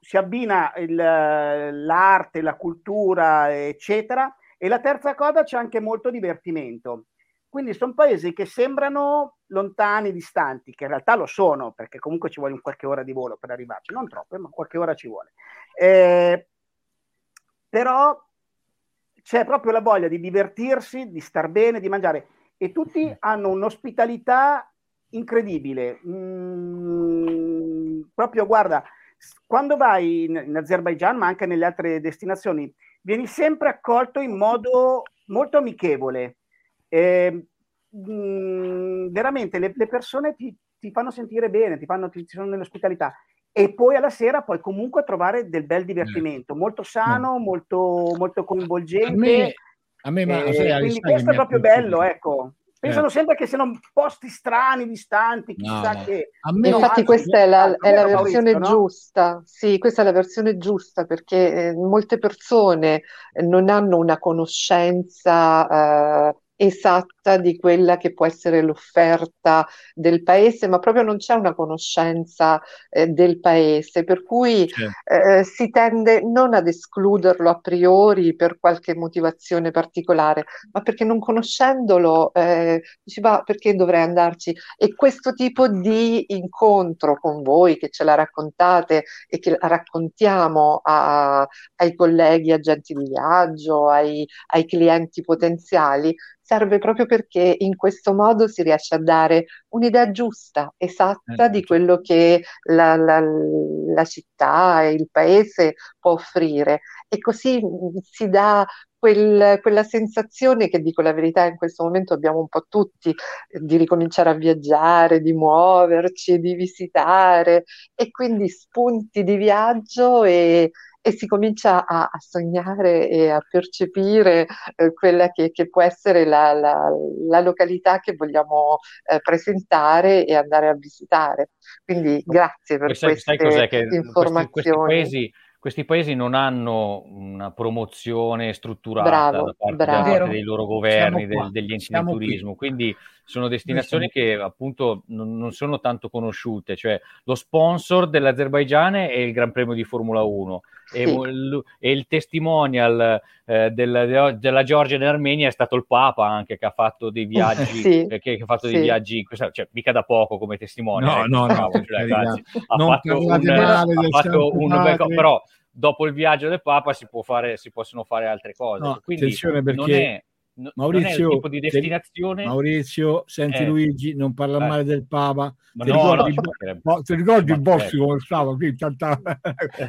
si abbina il- l'arte, la cultura, eccetera, e la terza cosa c'è anche molto divertimento. Quindi sono paesi che sembrano lontani, distanti, che in realtà lo sono, perché comunque ci vuole un qualche ora di volo per arrivarci, non troppe, ma qualche ora ci vuole. Eh, però c'è proprio la voglia di divertirsi, di star bene, di mangiare, e tutti hanno un'ospitalità incredibile. Mm, proprio, guarda, quando vai in, in Azerbaigian, ma anche nelle altre destinazioni, vieni sempre accolto in modo molto amichevole. Eh, mm, veramente le, le persone ti, ti fanno sentire bene, ti, fanno, ti, sono nell'ospitalità. E poi alla sera puoi comunque trovare del bel divertimento, molto sano, molto, molto A coinvolgente. me, a me ma, Eh, quindi questo è proprio bello, ecco. Pensano Certo. sempre che siano posti strani, distanti, No, chissà no. che. A me- No, Infatti anzi, questa è la, è la versione no? giusta, sì, questa è la versione giusta perché eh, molte persone non hanno una conoscenza eh, esatta di quella che può essere l'offerta del paese, ma proprio non c'è una conoscenza eh, del paese, per cui eh, si tende non ad escluderlo a priori per qualche motivazione particolare, ma perché non conoscendolo eh, dici, ma perché dovrei andarci? E questo tipo di incontro con voi che ce la raccontate e che raccontiamo a- ai colleghi agenti di viaggio, ai, ai clienti potenziali, serve proprio perché in questo modo si riesce a dare un'idea giusta, esatta Eh, di quello che la, la- la città e il paese può offrire. E così mh, si dà quel- quella sensazione che, dico la verità, in questo momento abbiamo un po' tutti, eh, di ricominciare a viaggiare, di muoverci, di visitare, e quindi spunti di viaggio e, e si comincia a, a sognare e a percepire eh, quella che, che, può essere la, la, la località che vogliamo eh, presentare e andare a visitare. Quindi grazie per sai, queste sai informazioni. Questi, questi paesi questi paesi non hanno una promozione strutturata bravo, da, parte, bravo. da parte, dei loro governi, del, degli enti del turismo, qui. quindi sono destinazioni che appunto non, non, sono tanto conosciute, cioè lo sponsor dell'Azerbaigian è il Gran Premio di Formula 1 sì. e, e, il testimonial eh, del, della Georgia e dell'Armenia è stato il Papa anche che ha fatto dei viaggi, sì. eh, che, che, ha fatto sì. dei viaggi, cioè mica da poco come testimonial, no, eh, no, no, cioè, ragazzi, ha fatto, un, ha fatto un bel, però dopo il viaggio del Papa si, può fare, si possono fare altre cose. No, Quindi attenzione perché non è, no, Maurizio, non è tipo di destinazione. Maurizio, senti Eh. Luigi, non parla Eh. male del Papa. Ma ti no, ricordi, no, ti ricordi il mancherebbe. come stava qui? Tanta...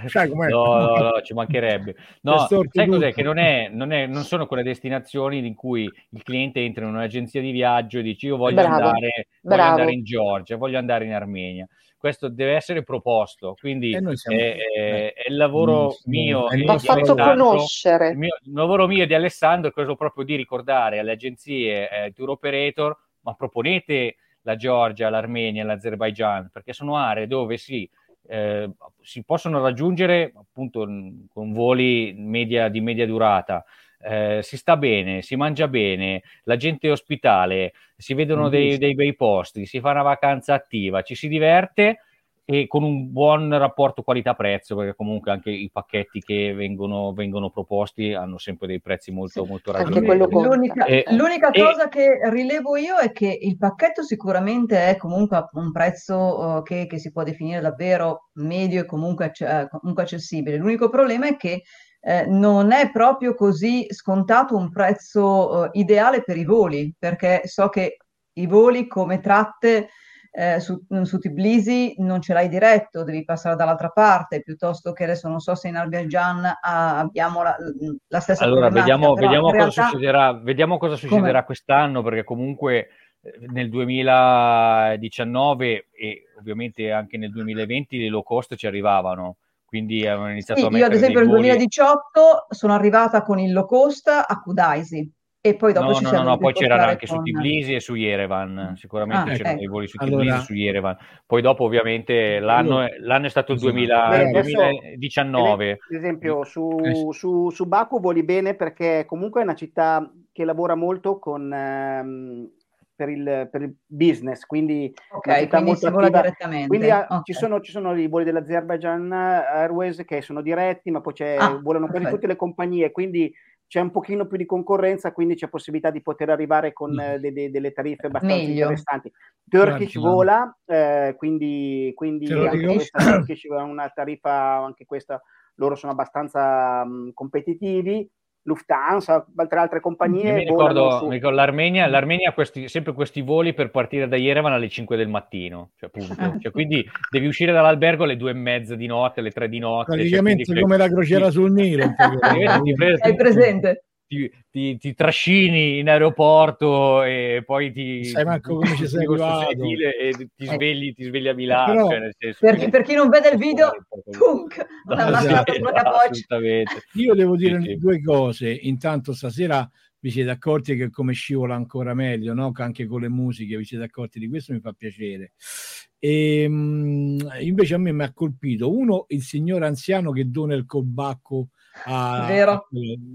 Sai com'è? No, no, no, ci mancherebbe. No, sai cos'è? Che non, è, non, è, non sono quelle destinazioni in cui il cliente entra in un'agenzia di viaggio e dice io voglio, Bravo, andare, voglio andare in Georgia, voglio andare in Armenia. Questo deve essere proposto, quindi siamo è, qui. è- è il lavoro mio È il e Va fatto conoscere. il, mio, il lavoro mio e di Alessandro è quello proprio di ricordare alle agenzie eh, tour operator, ma proponete la Georgia, l'Armenia, l'Azerbaigian, perché sono aree dove si, eh, si possono raggiungere appunto con voli media, di media durata. Eh, si sta bene, si mangia bene, la gente è ospitale, si vedono dei, dei bei posti, si fa una vacanza attiva, ci si diverte e con un buon rapporto qualità-prezzo, perché comunque anche i pacchetti che vengono, vengono proposti hanno sempre dei prezzi molto, Sì, molto anche ragionevoli. L'unica, E- l'unica e- cosa che rilevo io è che il pacchetto sicuramente è comunque a un prezzo eh, che, che si può definire davvero medio e comunque, eh, comunque accessibile. L'unico problema è che eh, non è proprio così scontato un prezzo eh, ideale per i voli, perché so che i voli come tratte eh, su, su Tbilisi non ce l'hai diretto, devi passare dall'altra parte, piuttosto che adesso non so se in Azerbaijan ah, abbiamo la, la stessa Allora, vediamo, vediamo in cosa realtà- succederà, vediamo cosa succederà Come? quest'anno, perché comunque eh, nel 2019 e ovviamente anche nel 2020 le low cost ci arrivavano, quindi avevano iniziato Sì, a io ad mettere esempio nel voli. 2018 sono arrivata con il low cost a Kutaisi e poi dopo No, ci no, siamo no, no, poi c'erano anche su con- Tbilisi e su Yerevan, sicuramente Ah, c'erano ecco. dei voli su Allora- Tbilisi e su Yerevan. Poi dopo ovviamente l'anno, è- l'anno è stato il Scusa, 2000 Beh, adesso- 2019. Ad esempio, Eh, su, sì. su, su Baku voli bene perché comunque è una città che lavora molto con, ehm, per, il, per il business, quindi Ok, una città quindi molto si vola direttamente. Quindi ha- Ok. ci, sono, ci sono i voli dell'Azerbaijan Airways che sono diretti, ma poi c'è, Ah, volano quasi tutte le compagnie, quindi c'è un pochino più di concorrenza, quindi c'è possibilità di poter arrivare con Mm. eh, de- de- delle tariffe abbastanza Meglio. interessanti. Turkish Guarda. vola, eh, quindi, quindi anche questa Turkish ha una tariffa, anche questa, loro sono abbastanza mh, competitivi. Lufthansa, altre altre compagnie mi ricordo, mi ricordo l'Armenia, l'Armenia ha questi, sempre questi voli per partire da Yerevan alle 5 del mattino, cioè, punto. Ah. Cioè, quindi devi uscire dall'albergo alle 2 e mezza di notte, alle 3 di notte. cioè, Praticamente quindi- come la crociera sul Nilo. Hai presente? Ti, ti- ti trascini in aeroporto e poi ti Sai manco come ci sei arrivato. e ti Eh. svegli, ti svegli a Milano. Però- cioè, nel senso, Per, quindi- per chi non vede il video, punk, una Esatto. assolutamente. Io devo dire Sì, sì. due cose. Intanto stasera vi siete accorti che come scivola ancora meglio, no? Che anche con le musiche vi siete accorti di questo, mi fa piacere. E, mh, invece a me mi ha colpito uno, il signor anziano che dona il colbacco a... Vero. a-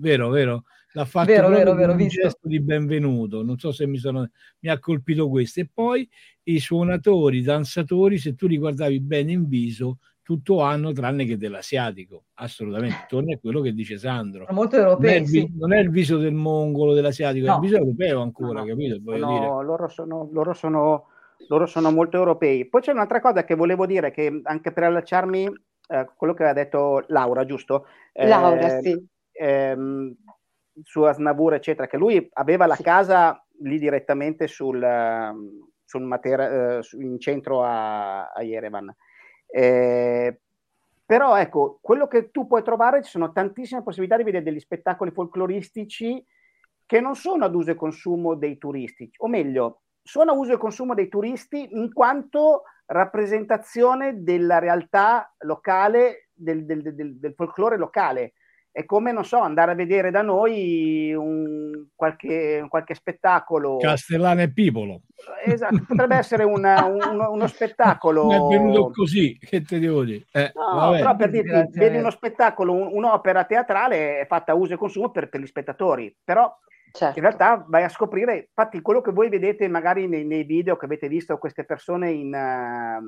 vero, vero. L'ha fatto Vero, vero, vero, un visto. gesto di benvenuto. Non so se mi sono... mi ha colpito questo. E poi i suonatori, i danzatori, se tu li guardavi bene in viso, tutto hanno tranne che dell'asiatico. Assolutamente. Torna a quello che dice Sandro. Sono molto Non è, europei, il, sì. non è il viso del mongolo, dell'asiatico, è No. il viso europeo ancora, No, no. capito? Dire. loro, sono, loro, sono, loro sono molto europei. Poi c'è un'altra cosa che volevo dire, che anche per allacciarmi a quello che aveva detto Laura, giusto? Eh, Laura, sì. ehm, su Asnavur, eccetera, che lui aveva la casa lì direttamente sul, ehm, sul Matera, eh, in centro a, a Yerevan. Eh, però ecco, quello che tu puoi trovare, ci sono tantissime possibilità di vedere degli spettacoli folcloristici che non sono ad uso e consumo dei turisti, o meglio, sono a uso e consumo dei turisti in quanto rappresentazione della realtà locale, del, del, del, del folklore locale. È come, non so, andare a vedere da noi un, qualche, qualche spettacolo. Castellano e Pipolo. Esatto, potrebbe essere una, un, uno spettacolo. è venuto così, che te devo dire? Eh, no, però per dirti, vedi uno spettacolo, un, un'opera teatrale è fatta a uso e consumo per, per gli spettatori, però certo. in realtà vai a scoprire, infatti quello che voi vedete magari nei, nei video che avete visto queste persone in, uh,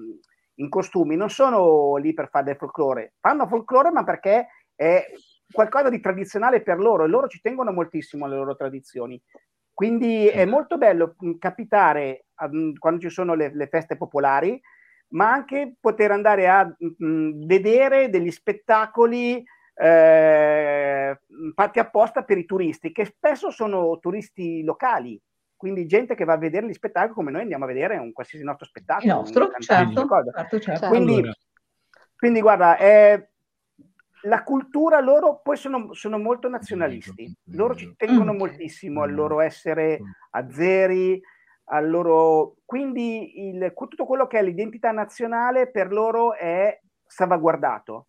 in costumi, non sono lì per fare del folklore, fanno folklore ma perché è qualcosa di tradizionale per loro e loro ci tengono moltissimo alle loro tradizioni. Quindi è molto bello capitare um, quando ci sono le, le, feste popolari, ma anche poter andare a mh, vedere degli spettacoli eh, fatti apposta per i turisti, che spesso sono turisti locali, quindi gente che va a vedere gli spettacoli come noi andiamo a vedere un qualsiasi nostro spettacolo. Il nostro, certo, certo, certo. Quindi, allora. quindi guarda, è, la cultura loro poi sono, sono, molto nazionalisti, loro ci tengono mm. moltissimo al loro essere azeri, al loro... quindi il, tutto quello che è l'identità nazionale per loro è salvaguardato.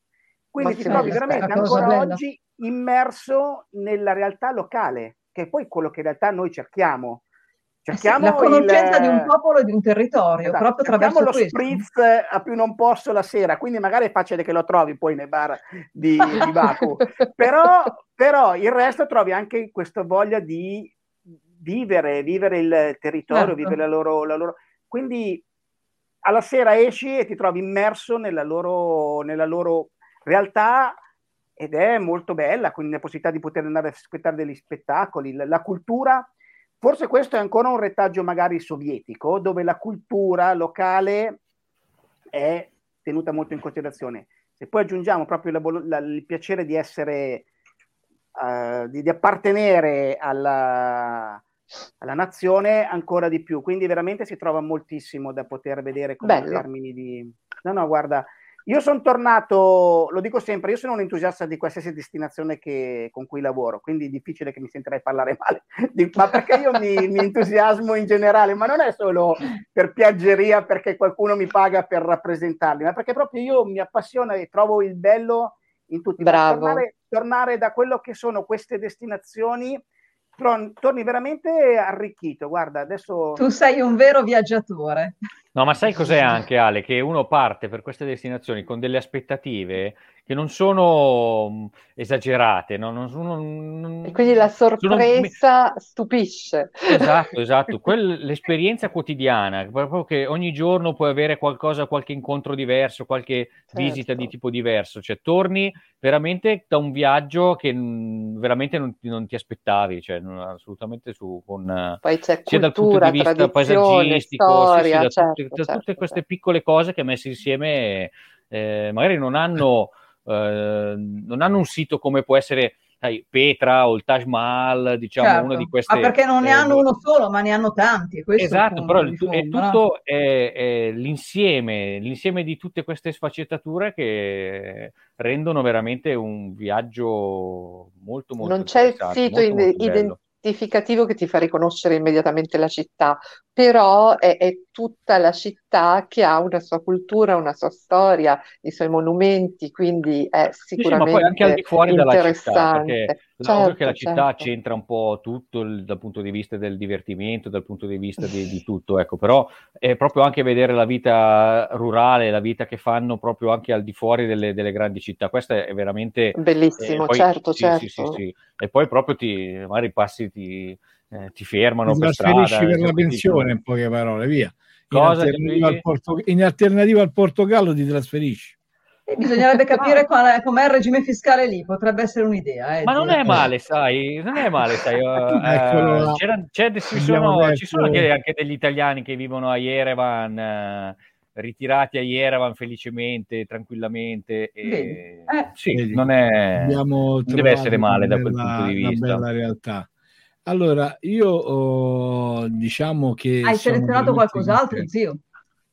Quindi ti trovi veramente ancora oggi immerso nella realtà locale, che è poi quello che in realtà noi cerchiamo. Cerchiamo eh sì, la conoscenza il... di un popolo e di un territorio, esatto, proprio attraverso lo questo. spritz a più non posso la sera, quindi magari è facile che lo trovi poi nei bar di, di Baku. però, però, il resto trovi anche questa voglia di vivere, vivere il territorio, certo. vivere la loro, la loro... Quindi alla sera esci e ti trovi immerso nella loro, nella loro realtà ed è molto bella, quindi la possibilità di poter andare a aspettare degli spettacoli, la, la, cultura, forse questo è ancora un retaggio magari sovietico, dove la cultura locale è tenuta molto in considerazione. Se poi aggiungiamo proprio la, la, il piacere di essere, uh, di, di, appartenere alla, alla nazione, ancora di più. Quindi veramente si trova moltissimo da poter vedere come termini di... No, no, guarda, io sono tornato, lo dico sempre, io sono un entusiasta di qualsiasi destinazione che, con cui lavoro, quindi è difficile che mi sentirei parlare male, di, ma perché io mi, mi, entusiasmo in generale, ma non è solo per piaggeria, perché qualcuno mi paga per rappresentarli, ma perché proprio io mi appassiono e trovo il bello in tutti. Bravo. Tornare, tornare da quello che sono queste destinazioni torni veramente arricchito. Guarda, adesso. Tu sei un vero viaggiatore. No, ma sai cos'è anche Ale? Che uno parte per queste destinazioni con delle aspettative che non sono mm, esagerate. No? Non, non, non, e quindi la sorpresa sono... stupisce. Esatto, esatto. Quell, l'esperienza quotidiana, proprio che ogni giorno puoi avere qualcosa, qualche incontro diverso, qualche certo. visita di tipo diverso. Cioè, torni veramente da un viaggio che mm, veramente non, non ti aspettavi, cioè assolutamente su, con, Poi c'è sia cultura, dal punto di vista paesaggistico, storia, sì, sì, da, certo, tutte, da certo, tutte queste certo. piccole cose che messe insieme eh, magari non hanno eh, non hanno un sito come può essere sai, Petra o il Taj Mahal, diciamo certo. una di queste. Ma perché non ne eh, hanno uno solo, ma ne hanno tanti. Esatto, punto, però il, fondo, è tutto è, è l'insieme, l'insieme di tutte queste sfaccettature che rendono veramente un viaggio molto molto Non c'è il sito molto, molto ident- identificativo che ti fa riconoscere immediatamente la città, però è, è, tutta la città che ha una sua cultura, una sua storia, i suoi monumenti, quindi è sicuramente sì, sì, anche al di fuori dalla città, perché certo, che la città certo. c'entra un po' tutto il, dal punto di vista del divertimento, dal punto di vista di, di, tutto, ecco, però è proprio anche vedere la vita rurale, la vita che fanno proprio anche al di fuori delle, delle grandi città, questo è veramente bellissimo, eh, poi, certo, sì, certo. Sì, sì, e poi proprio ti, magari passi, ti eh, ti fermano ti per strada. per la pensione, in poche parole, via. In Cosa alternativa, al Porto, in alternativa al Portogallo ti trasferisci. E bisognerebbe capire qual è, com'è il regime fiscale lì, potrebbe essere un'idea. Eh, Ma non è male, sai, non è male, sai. Uh, c'è, ci, sono, ci sono anche, anche, degli italiani che vivono a Yerevan, uh, ritirati a Yerevan felicemente, tranquillamente. E, eh. Sì, non, è, non deve essere male da quel punto di vista. Una bella realtà. Allora, io oh, diciamo che... Hai selezionato qualcos'altro, zio?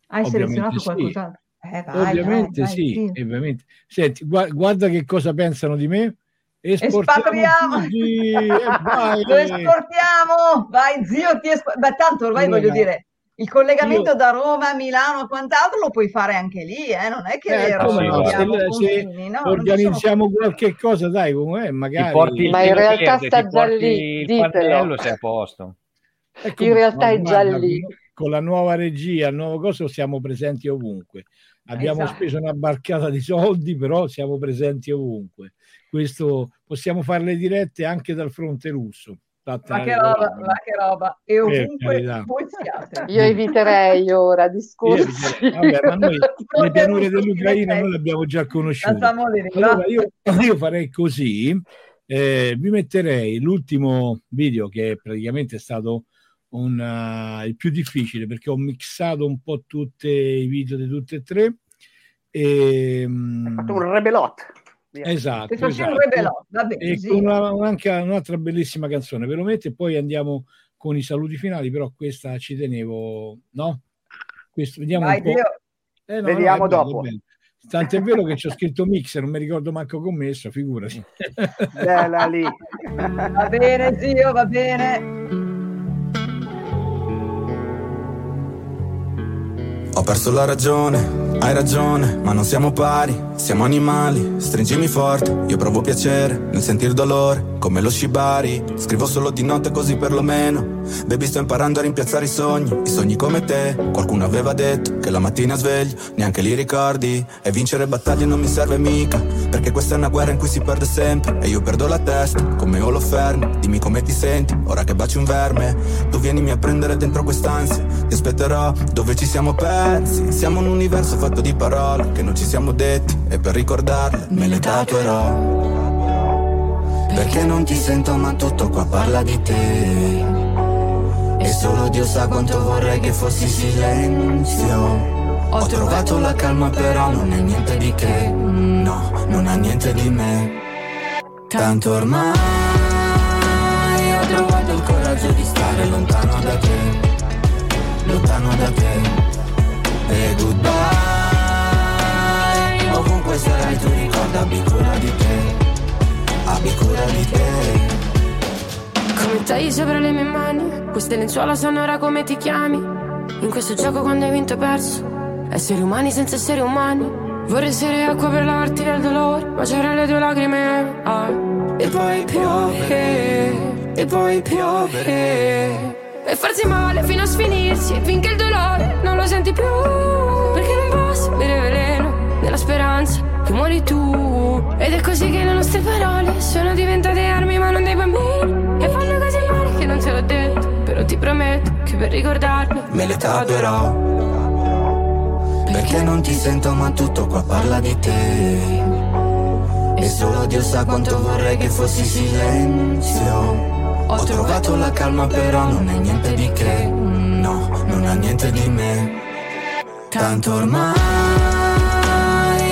Hai selezionato sì. qualcos'altro? Eh, vai, ovviamente vai, sì, vai, ovviamente. Senti, guarda, guarda, che cosa pensano di me. Esportiamo eh, Lo esportiamo! Vai, zio, ti espo- Beh, tanto ormai allora, voglio dire, il collegamento Io... da Roma a Milano o quant'altro lo puoi fare anche lì, eh? non è che eh, è vero, no, se, no, organizziamo sono... qualche cosa, dai, eh, magari. Ma in realtà sta già lì, ditelo. sei a posto. Ecco, in realtà è già lì. Con la nuova regia, il nuovo coso, siamo presenti ovunque. Abbiamo esatto. speso una barcata di soldi, però siamo presenti ovunque. Questo possiamo fare le dirette anche dal fronte russo. Ma che roba, ma che roba. E ovunque voi siate. Io eviterei ora discorsi. Vabbè, ma noi le pianure dell'Ucraina noi le abbiamo già conosciute. Allora, io, io farei così, eh, vi metterei l'ultimo video che praticamente è stato un, uh, il più difficile perché ho mixato un po' tutti i video di tutte e tre. E, um, fatto un rebelot. Esatto, esatto. Vabbè, e con una, anche un'altra bellissima canzone, ve lo metto e poi andiamo con i saluti finali, però questa ci tenevo, no? Questo, vediamo Vai, un po'. Eh, no, Vediamo no, dopo. Bello, Tanto è vero che c'ho scritto mix, non mi ricordo manco commesso, figurati. Bella lì. Va bene, zio, va bene. Ho perso la ragione, hai ragione, ma non siamo pari, siamo animali, stringimi forte, io provo piacere nel sentir dolore, come lo shibari, scrivo solo di notte così perlomeno, baby sto imparando a rimpiazzare i sogni, i sogni come te, qualcuno aveva detto che la mattina sveglio, neanche li ricordi, e vincere battaglie non mi serve mica, perché questa è una guerra in cui si perde sempre, e io perdo la testa, come Holoferno, dimmi come ti senti, ora che baci un verme, tu vienimi a prendere dentro quest'ansia, ti aspetterò dove ci siamo persi, Siamo un universo fatto di parole che non ci siamo detti. E per ricordarle me le tatuerò. Perché non ti sento ma tutto qua parla di te E solo Dio sa quanto vorrei che fossi silenzio. Ho trovato la calma però non è niente di che. No, non ha niente di me. Tanto ormai ho trovato il coraggio di stare lontano da te. Lontano da te. E goodbye. Ovunque sarai tu ricorda abbi cura di te. Abbi cura di te come tagli sopra le mie mani Queste lenzuola sono ora come ti chiami. In questo gioco quando hai vinto o perso. Esseri umani senza esseri umani. Vorrei essere acqua per lavarti dal dolore Baciare le tue lacrime. Ah. E poi piove E poi piove. E farsi male fino a sfinirsi finché il dolore non lo senti più. Perché non posso bere veleno nella speranza che muori tu. Ed è così che le nostre parole sono diventate armi ma non dei bambini non te l'ho detto però ti prometto che per ricordarmi me le tatuerò perché non ti sento ma tutto qua parla di te. E solo Dio sa quanto vorrei che fossi silenzio. Ho trovato la calma però non è niente di che. No, non ha niente di me. Tanto ormai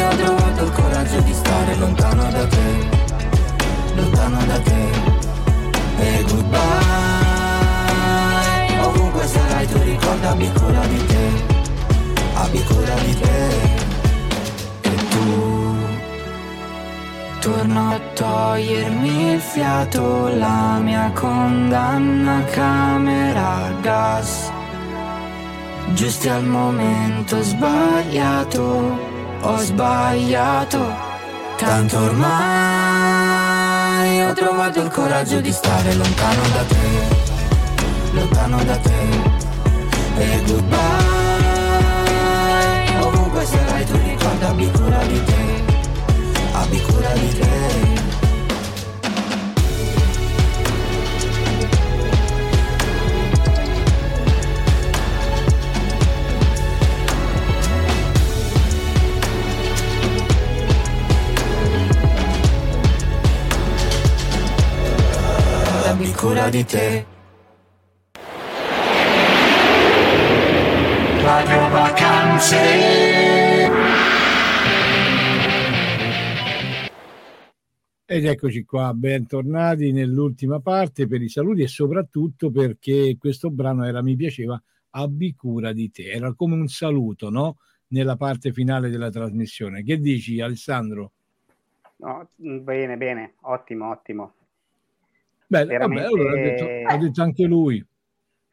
ho trovato il coraggio di stare lontano da te. Lontano da te. E goodbye sarai tu ricorda abbi cura di te Abbi cura di te E tu Torno a togliermi il fiato, la mia condanna camera gas. Giusti al momento sbagliato, ho sbagliato. Tanto ormai ho trovato il coraggio di stare lontano da te, lontano da te. E goodbye, ovunque sarai tu ricorda cura di te abbi cura di te. Abbi cura di te. Radio Vacanze Ed eccoci qua, bentornati nell'ultima parte per i saluti e soprattutto perché questo brano era Mi piaceva Abbi cura di te, era come un saluto, no? Nella parte finale della trasmissione. Che dici Alessandro? No, bene, bene, ottimo, ottimo. Beh, Veramente... vabbè, allora ha detto, ha detto anche lui.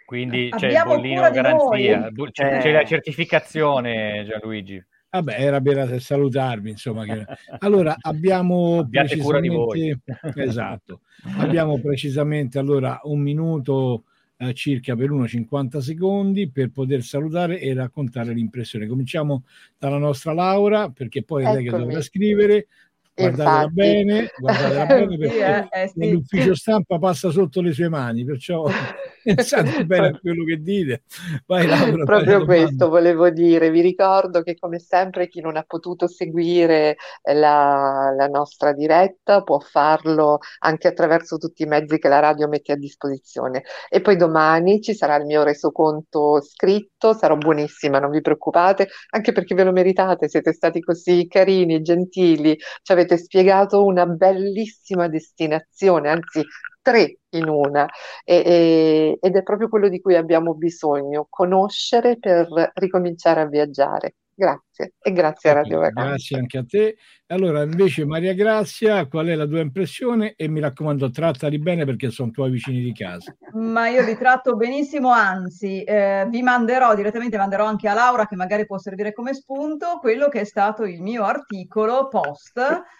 Quindi c'è il bollino garanzia, c'è, c'è, la eh. certificazione Gianluigi. Vabbè, era per salutarvi, insomma. Che... Allora, abbiamo Abbiate precisamente... Esatto. abbiamo precisamente allora un minuto eh, circa per 1,50 secondi per poter salutare e raccontare l'impressione. Cominciamo dalla nostra Laura, perché poi è lei che dovrà scrivere guardatela bene, guardatela bene perché sì, eh, sì. l'ufficio stampa passa sotto le sue mani, perciò pensate bene a quello che dite. Vai, Laura, Proprio questo volevo dire, vi ricordo che come sempre chi non ha potuto seguire la, la, nostra diretta può farlo anche attraverso tutti i mezzi che la radio mette a disposizione. E poi domani ci sarà il mio resoconto scritto, sarò buonissima, non vi preoccupate, anche perché ve lo meritate, siete stati così carini, gentili, ci avete avete spiegato una bellissima destinazione, anzi tre in una, e, e, ed è proprio quello di cui abbiamo bisogno, conoscere per ricominciare a viaggiare. Grazie e grazie a Radio Vacanza. Grazie anche a te. Allora, invece, Maria Grazia, qual è la tua impressione? E mi raccomando, trattali bene perché sono tuoi vicini di casa. Ma io li tratto benissimo, anzi, eh, vi manderò direttamente, manderò anche a Laura, che magari può servire come spunto, quello che è stato il mio articolo post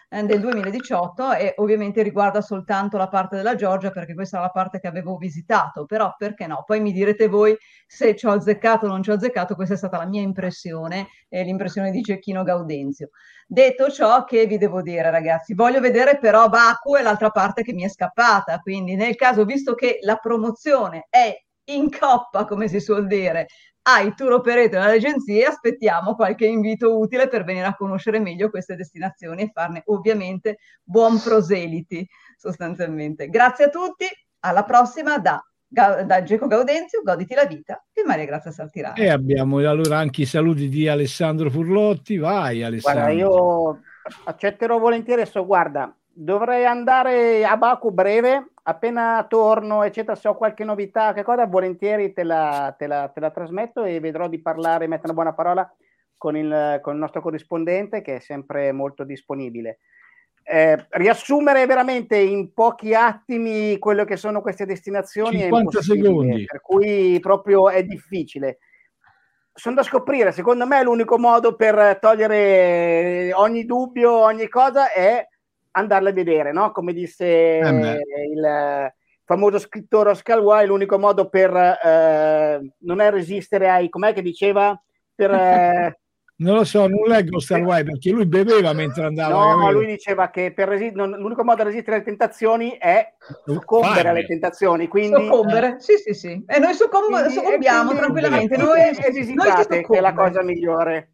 eh, del 2018 e ovviamente riguarda soltanto la parte della Georgia perché questa è la parte che avevo visitato, però perché no? Poi mi direte voi se ci ho azzeccato o non ci ho azzeccato, questa è stata la mia impressione e l'impressione di Cecchino Gaudenzio. Detto ciò, che vi devo dire, ragazzi? Voglio vedere però Baku e l'altra parte che mi è scappata. Quindi, nel caso, visto che la promozione è in coppa, come si suol dire, ai tour operator e alle agenzie, aspettiamo qualche invito utile per venire a conoscere meglio queste destinazioni e farne ovviamente buon proseliti, sostanzialmente. Grazie a tutti, alla prossima da da Geco Gaudenzio, goditi la vita e Maria Grazia Saltirano. E abbiamo allora anche i saluti di Alessandro Furlotti. Vai Alessandro. Guarda, io accetterò volentieri adesso, guarda, dovrei andare a Baku breve, appena torno, eccetera, se ho qualche novità, che cosa, volentieri te la, te la, te la trasmetto e vedrò di parlare, mettere una buona parola con il, con il nostro corrispondente che è sempre molto disponibile eh, riassumere veramente in pochi attimi quello che sono queste destinazioni 50 secondi. per cui proprio è difficile. Sono da scoprire, secondo me l'unico modo per togliere ogni dubbio, ogni cosa è andarle a vedere, no? Come disse eh il famoso scrittore Oscar Wilde, l'unico modo per eh, non è resistere ai, com'è che diceva, per... Eh, Non lo so, non leggo Star Wars perché lui beveva mentre andava. No, ma lui diceva che per resi- non, l'unico modo di resistere alle tentazioni è soccombere alle tentazioni. Quindi, soccombere, sì, sì, sì. E noi soccom- soccombiamo tranquillamente. Noi esitate, che è la cosa migliore.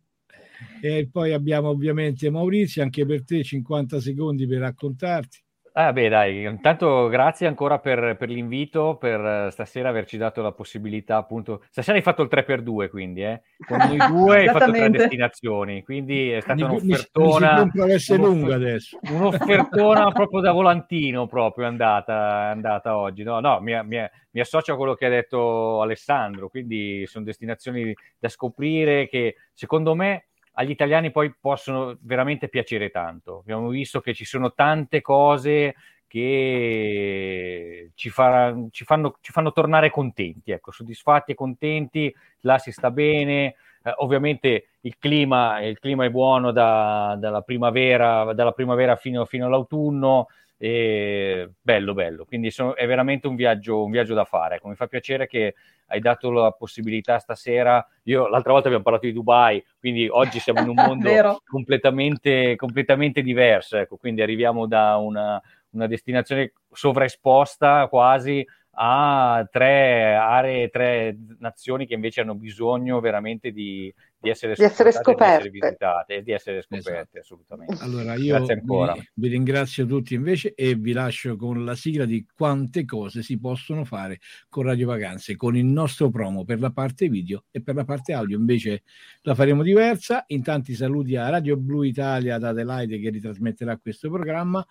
E poi abbiamo ovviamente Maurizio, anche per te 50 secondi per raccontarti. Ah, beh, dai, intanto grazie ancora per, per, l'invito, per eh, stasera averci dato la possibilità, appunto. Stasera hai fatto il 3x2, quindi, eh? Con noi due hai fatto tre destinazioni, quindi è stata mi, un'offertona. Mi, mi essere lunga adesso. Un'offertona proprio da volantino, proprio è andata, è andata oggi. No, no, mi, mi, mi associo a quello che ha detto Alessandro, quindi sono destinazioni da scoprire che secondo me agli italiani poi possono veramente piacere tanto. Abbiamo visto che ci sono tante cose che ci, fa, ci, fanno, ci fanno, tornare contenti, ecco, soddisfatti e contenti, là si sta bene, eh, ovviamente il clima, il clima, è buono da, dalla, primavera, dalla primavera fino, fino all'autunno, e bello, bello. Quindi sono, è veramente un viaggio, un viaggio da fare. Ecco, mi fa piacere che hai dato la possibilità stasera. Io l'altra volta abbiamo parlato di Dubai, quindi oggi siamo in un mondo completamente, completamente, diverso. Ecco, quindi arriviamo da una, una destinazione sovraesposta quasi a tre aree, tre nazioni che invece hanno bisogno veramente di, di essere, di essere scoperte, di essere visitate e di essere scoperte esatto. assolutamente. Allora io vi, vi, ringrazio tutti invece e vi lascio con la sigla di quante cose si possono fare con Radio Vacanze, con il nostro promo per la parte video e per la parte audio invece la faremo diversa. In tanti saluti a Radio Blu Italia da Adelaide che ritrasmetterà questo programma,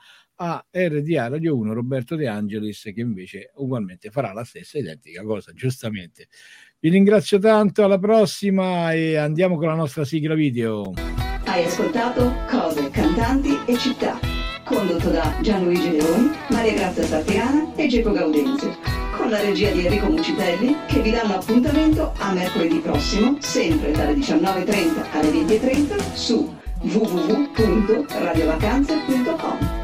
a RDA Radio 1 Roberto De Angelis che invece ugualmente farà la stessa identica cosa, giustamente. Vi ringrazio tanto, alla prossima e andiamo con la nostra sigla video. Hai ascoltato Cose, Cantanti e Città, condotto da Gianluigi Leoni, Maria Grazia Sartiana e Geco Gaudenzio, con la regia di Enrico Mucitelli che vi danno appuntamento a mercoledì prossimo, sempre dalle 19.30 alle 20.30 su www.radiovacanze.com.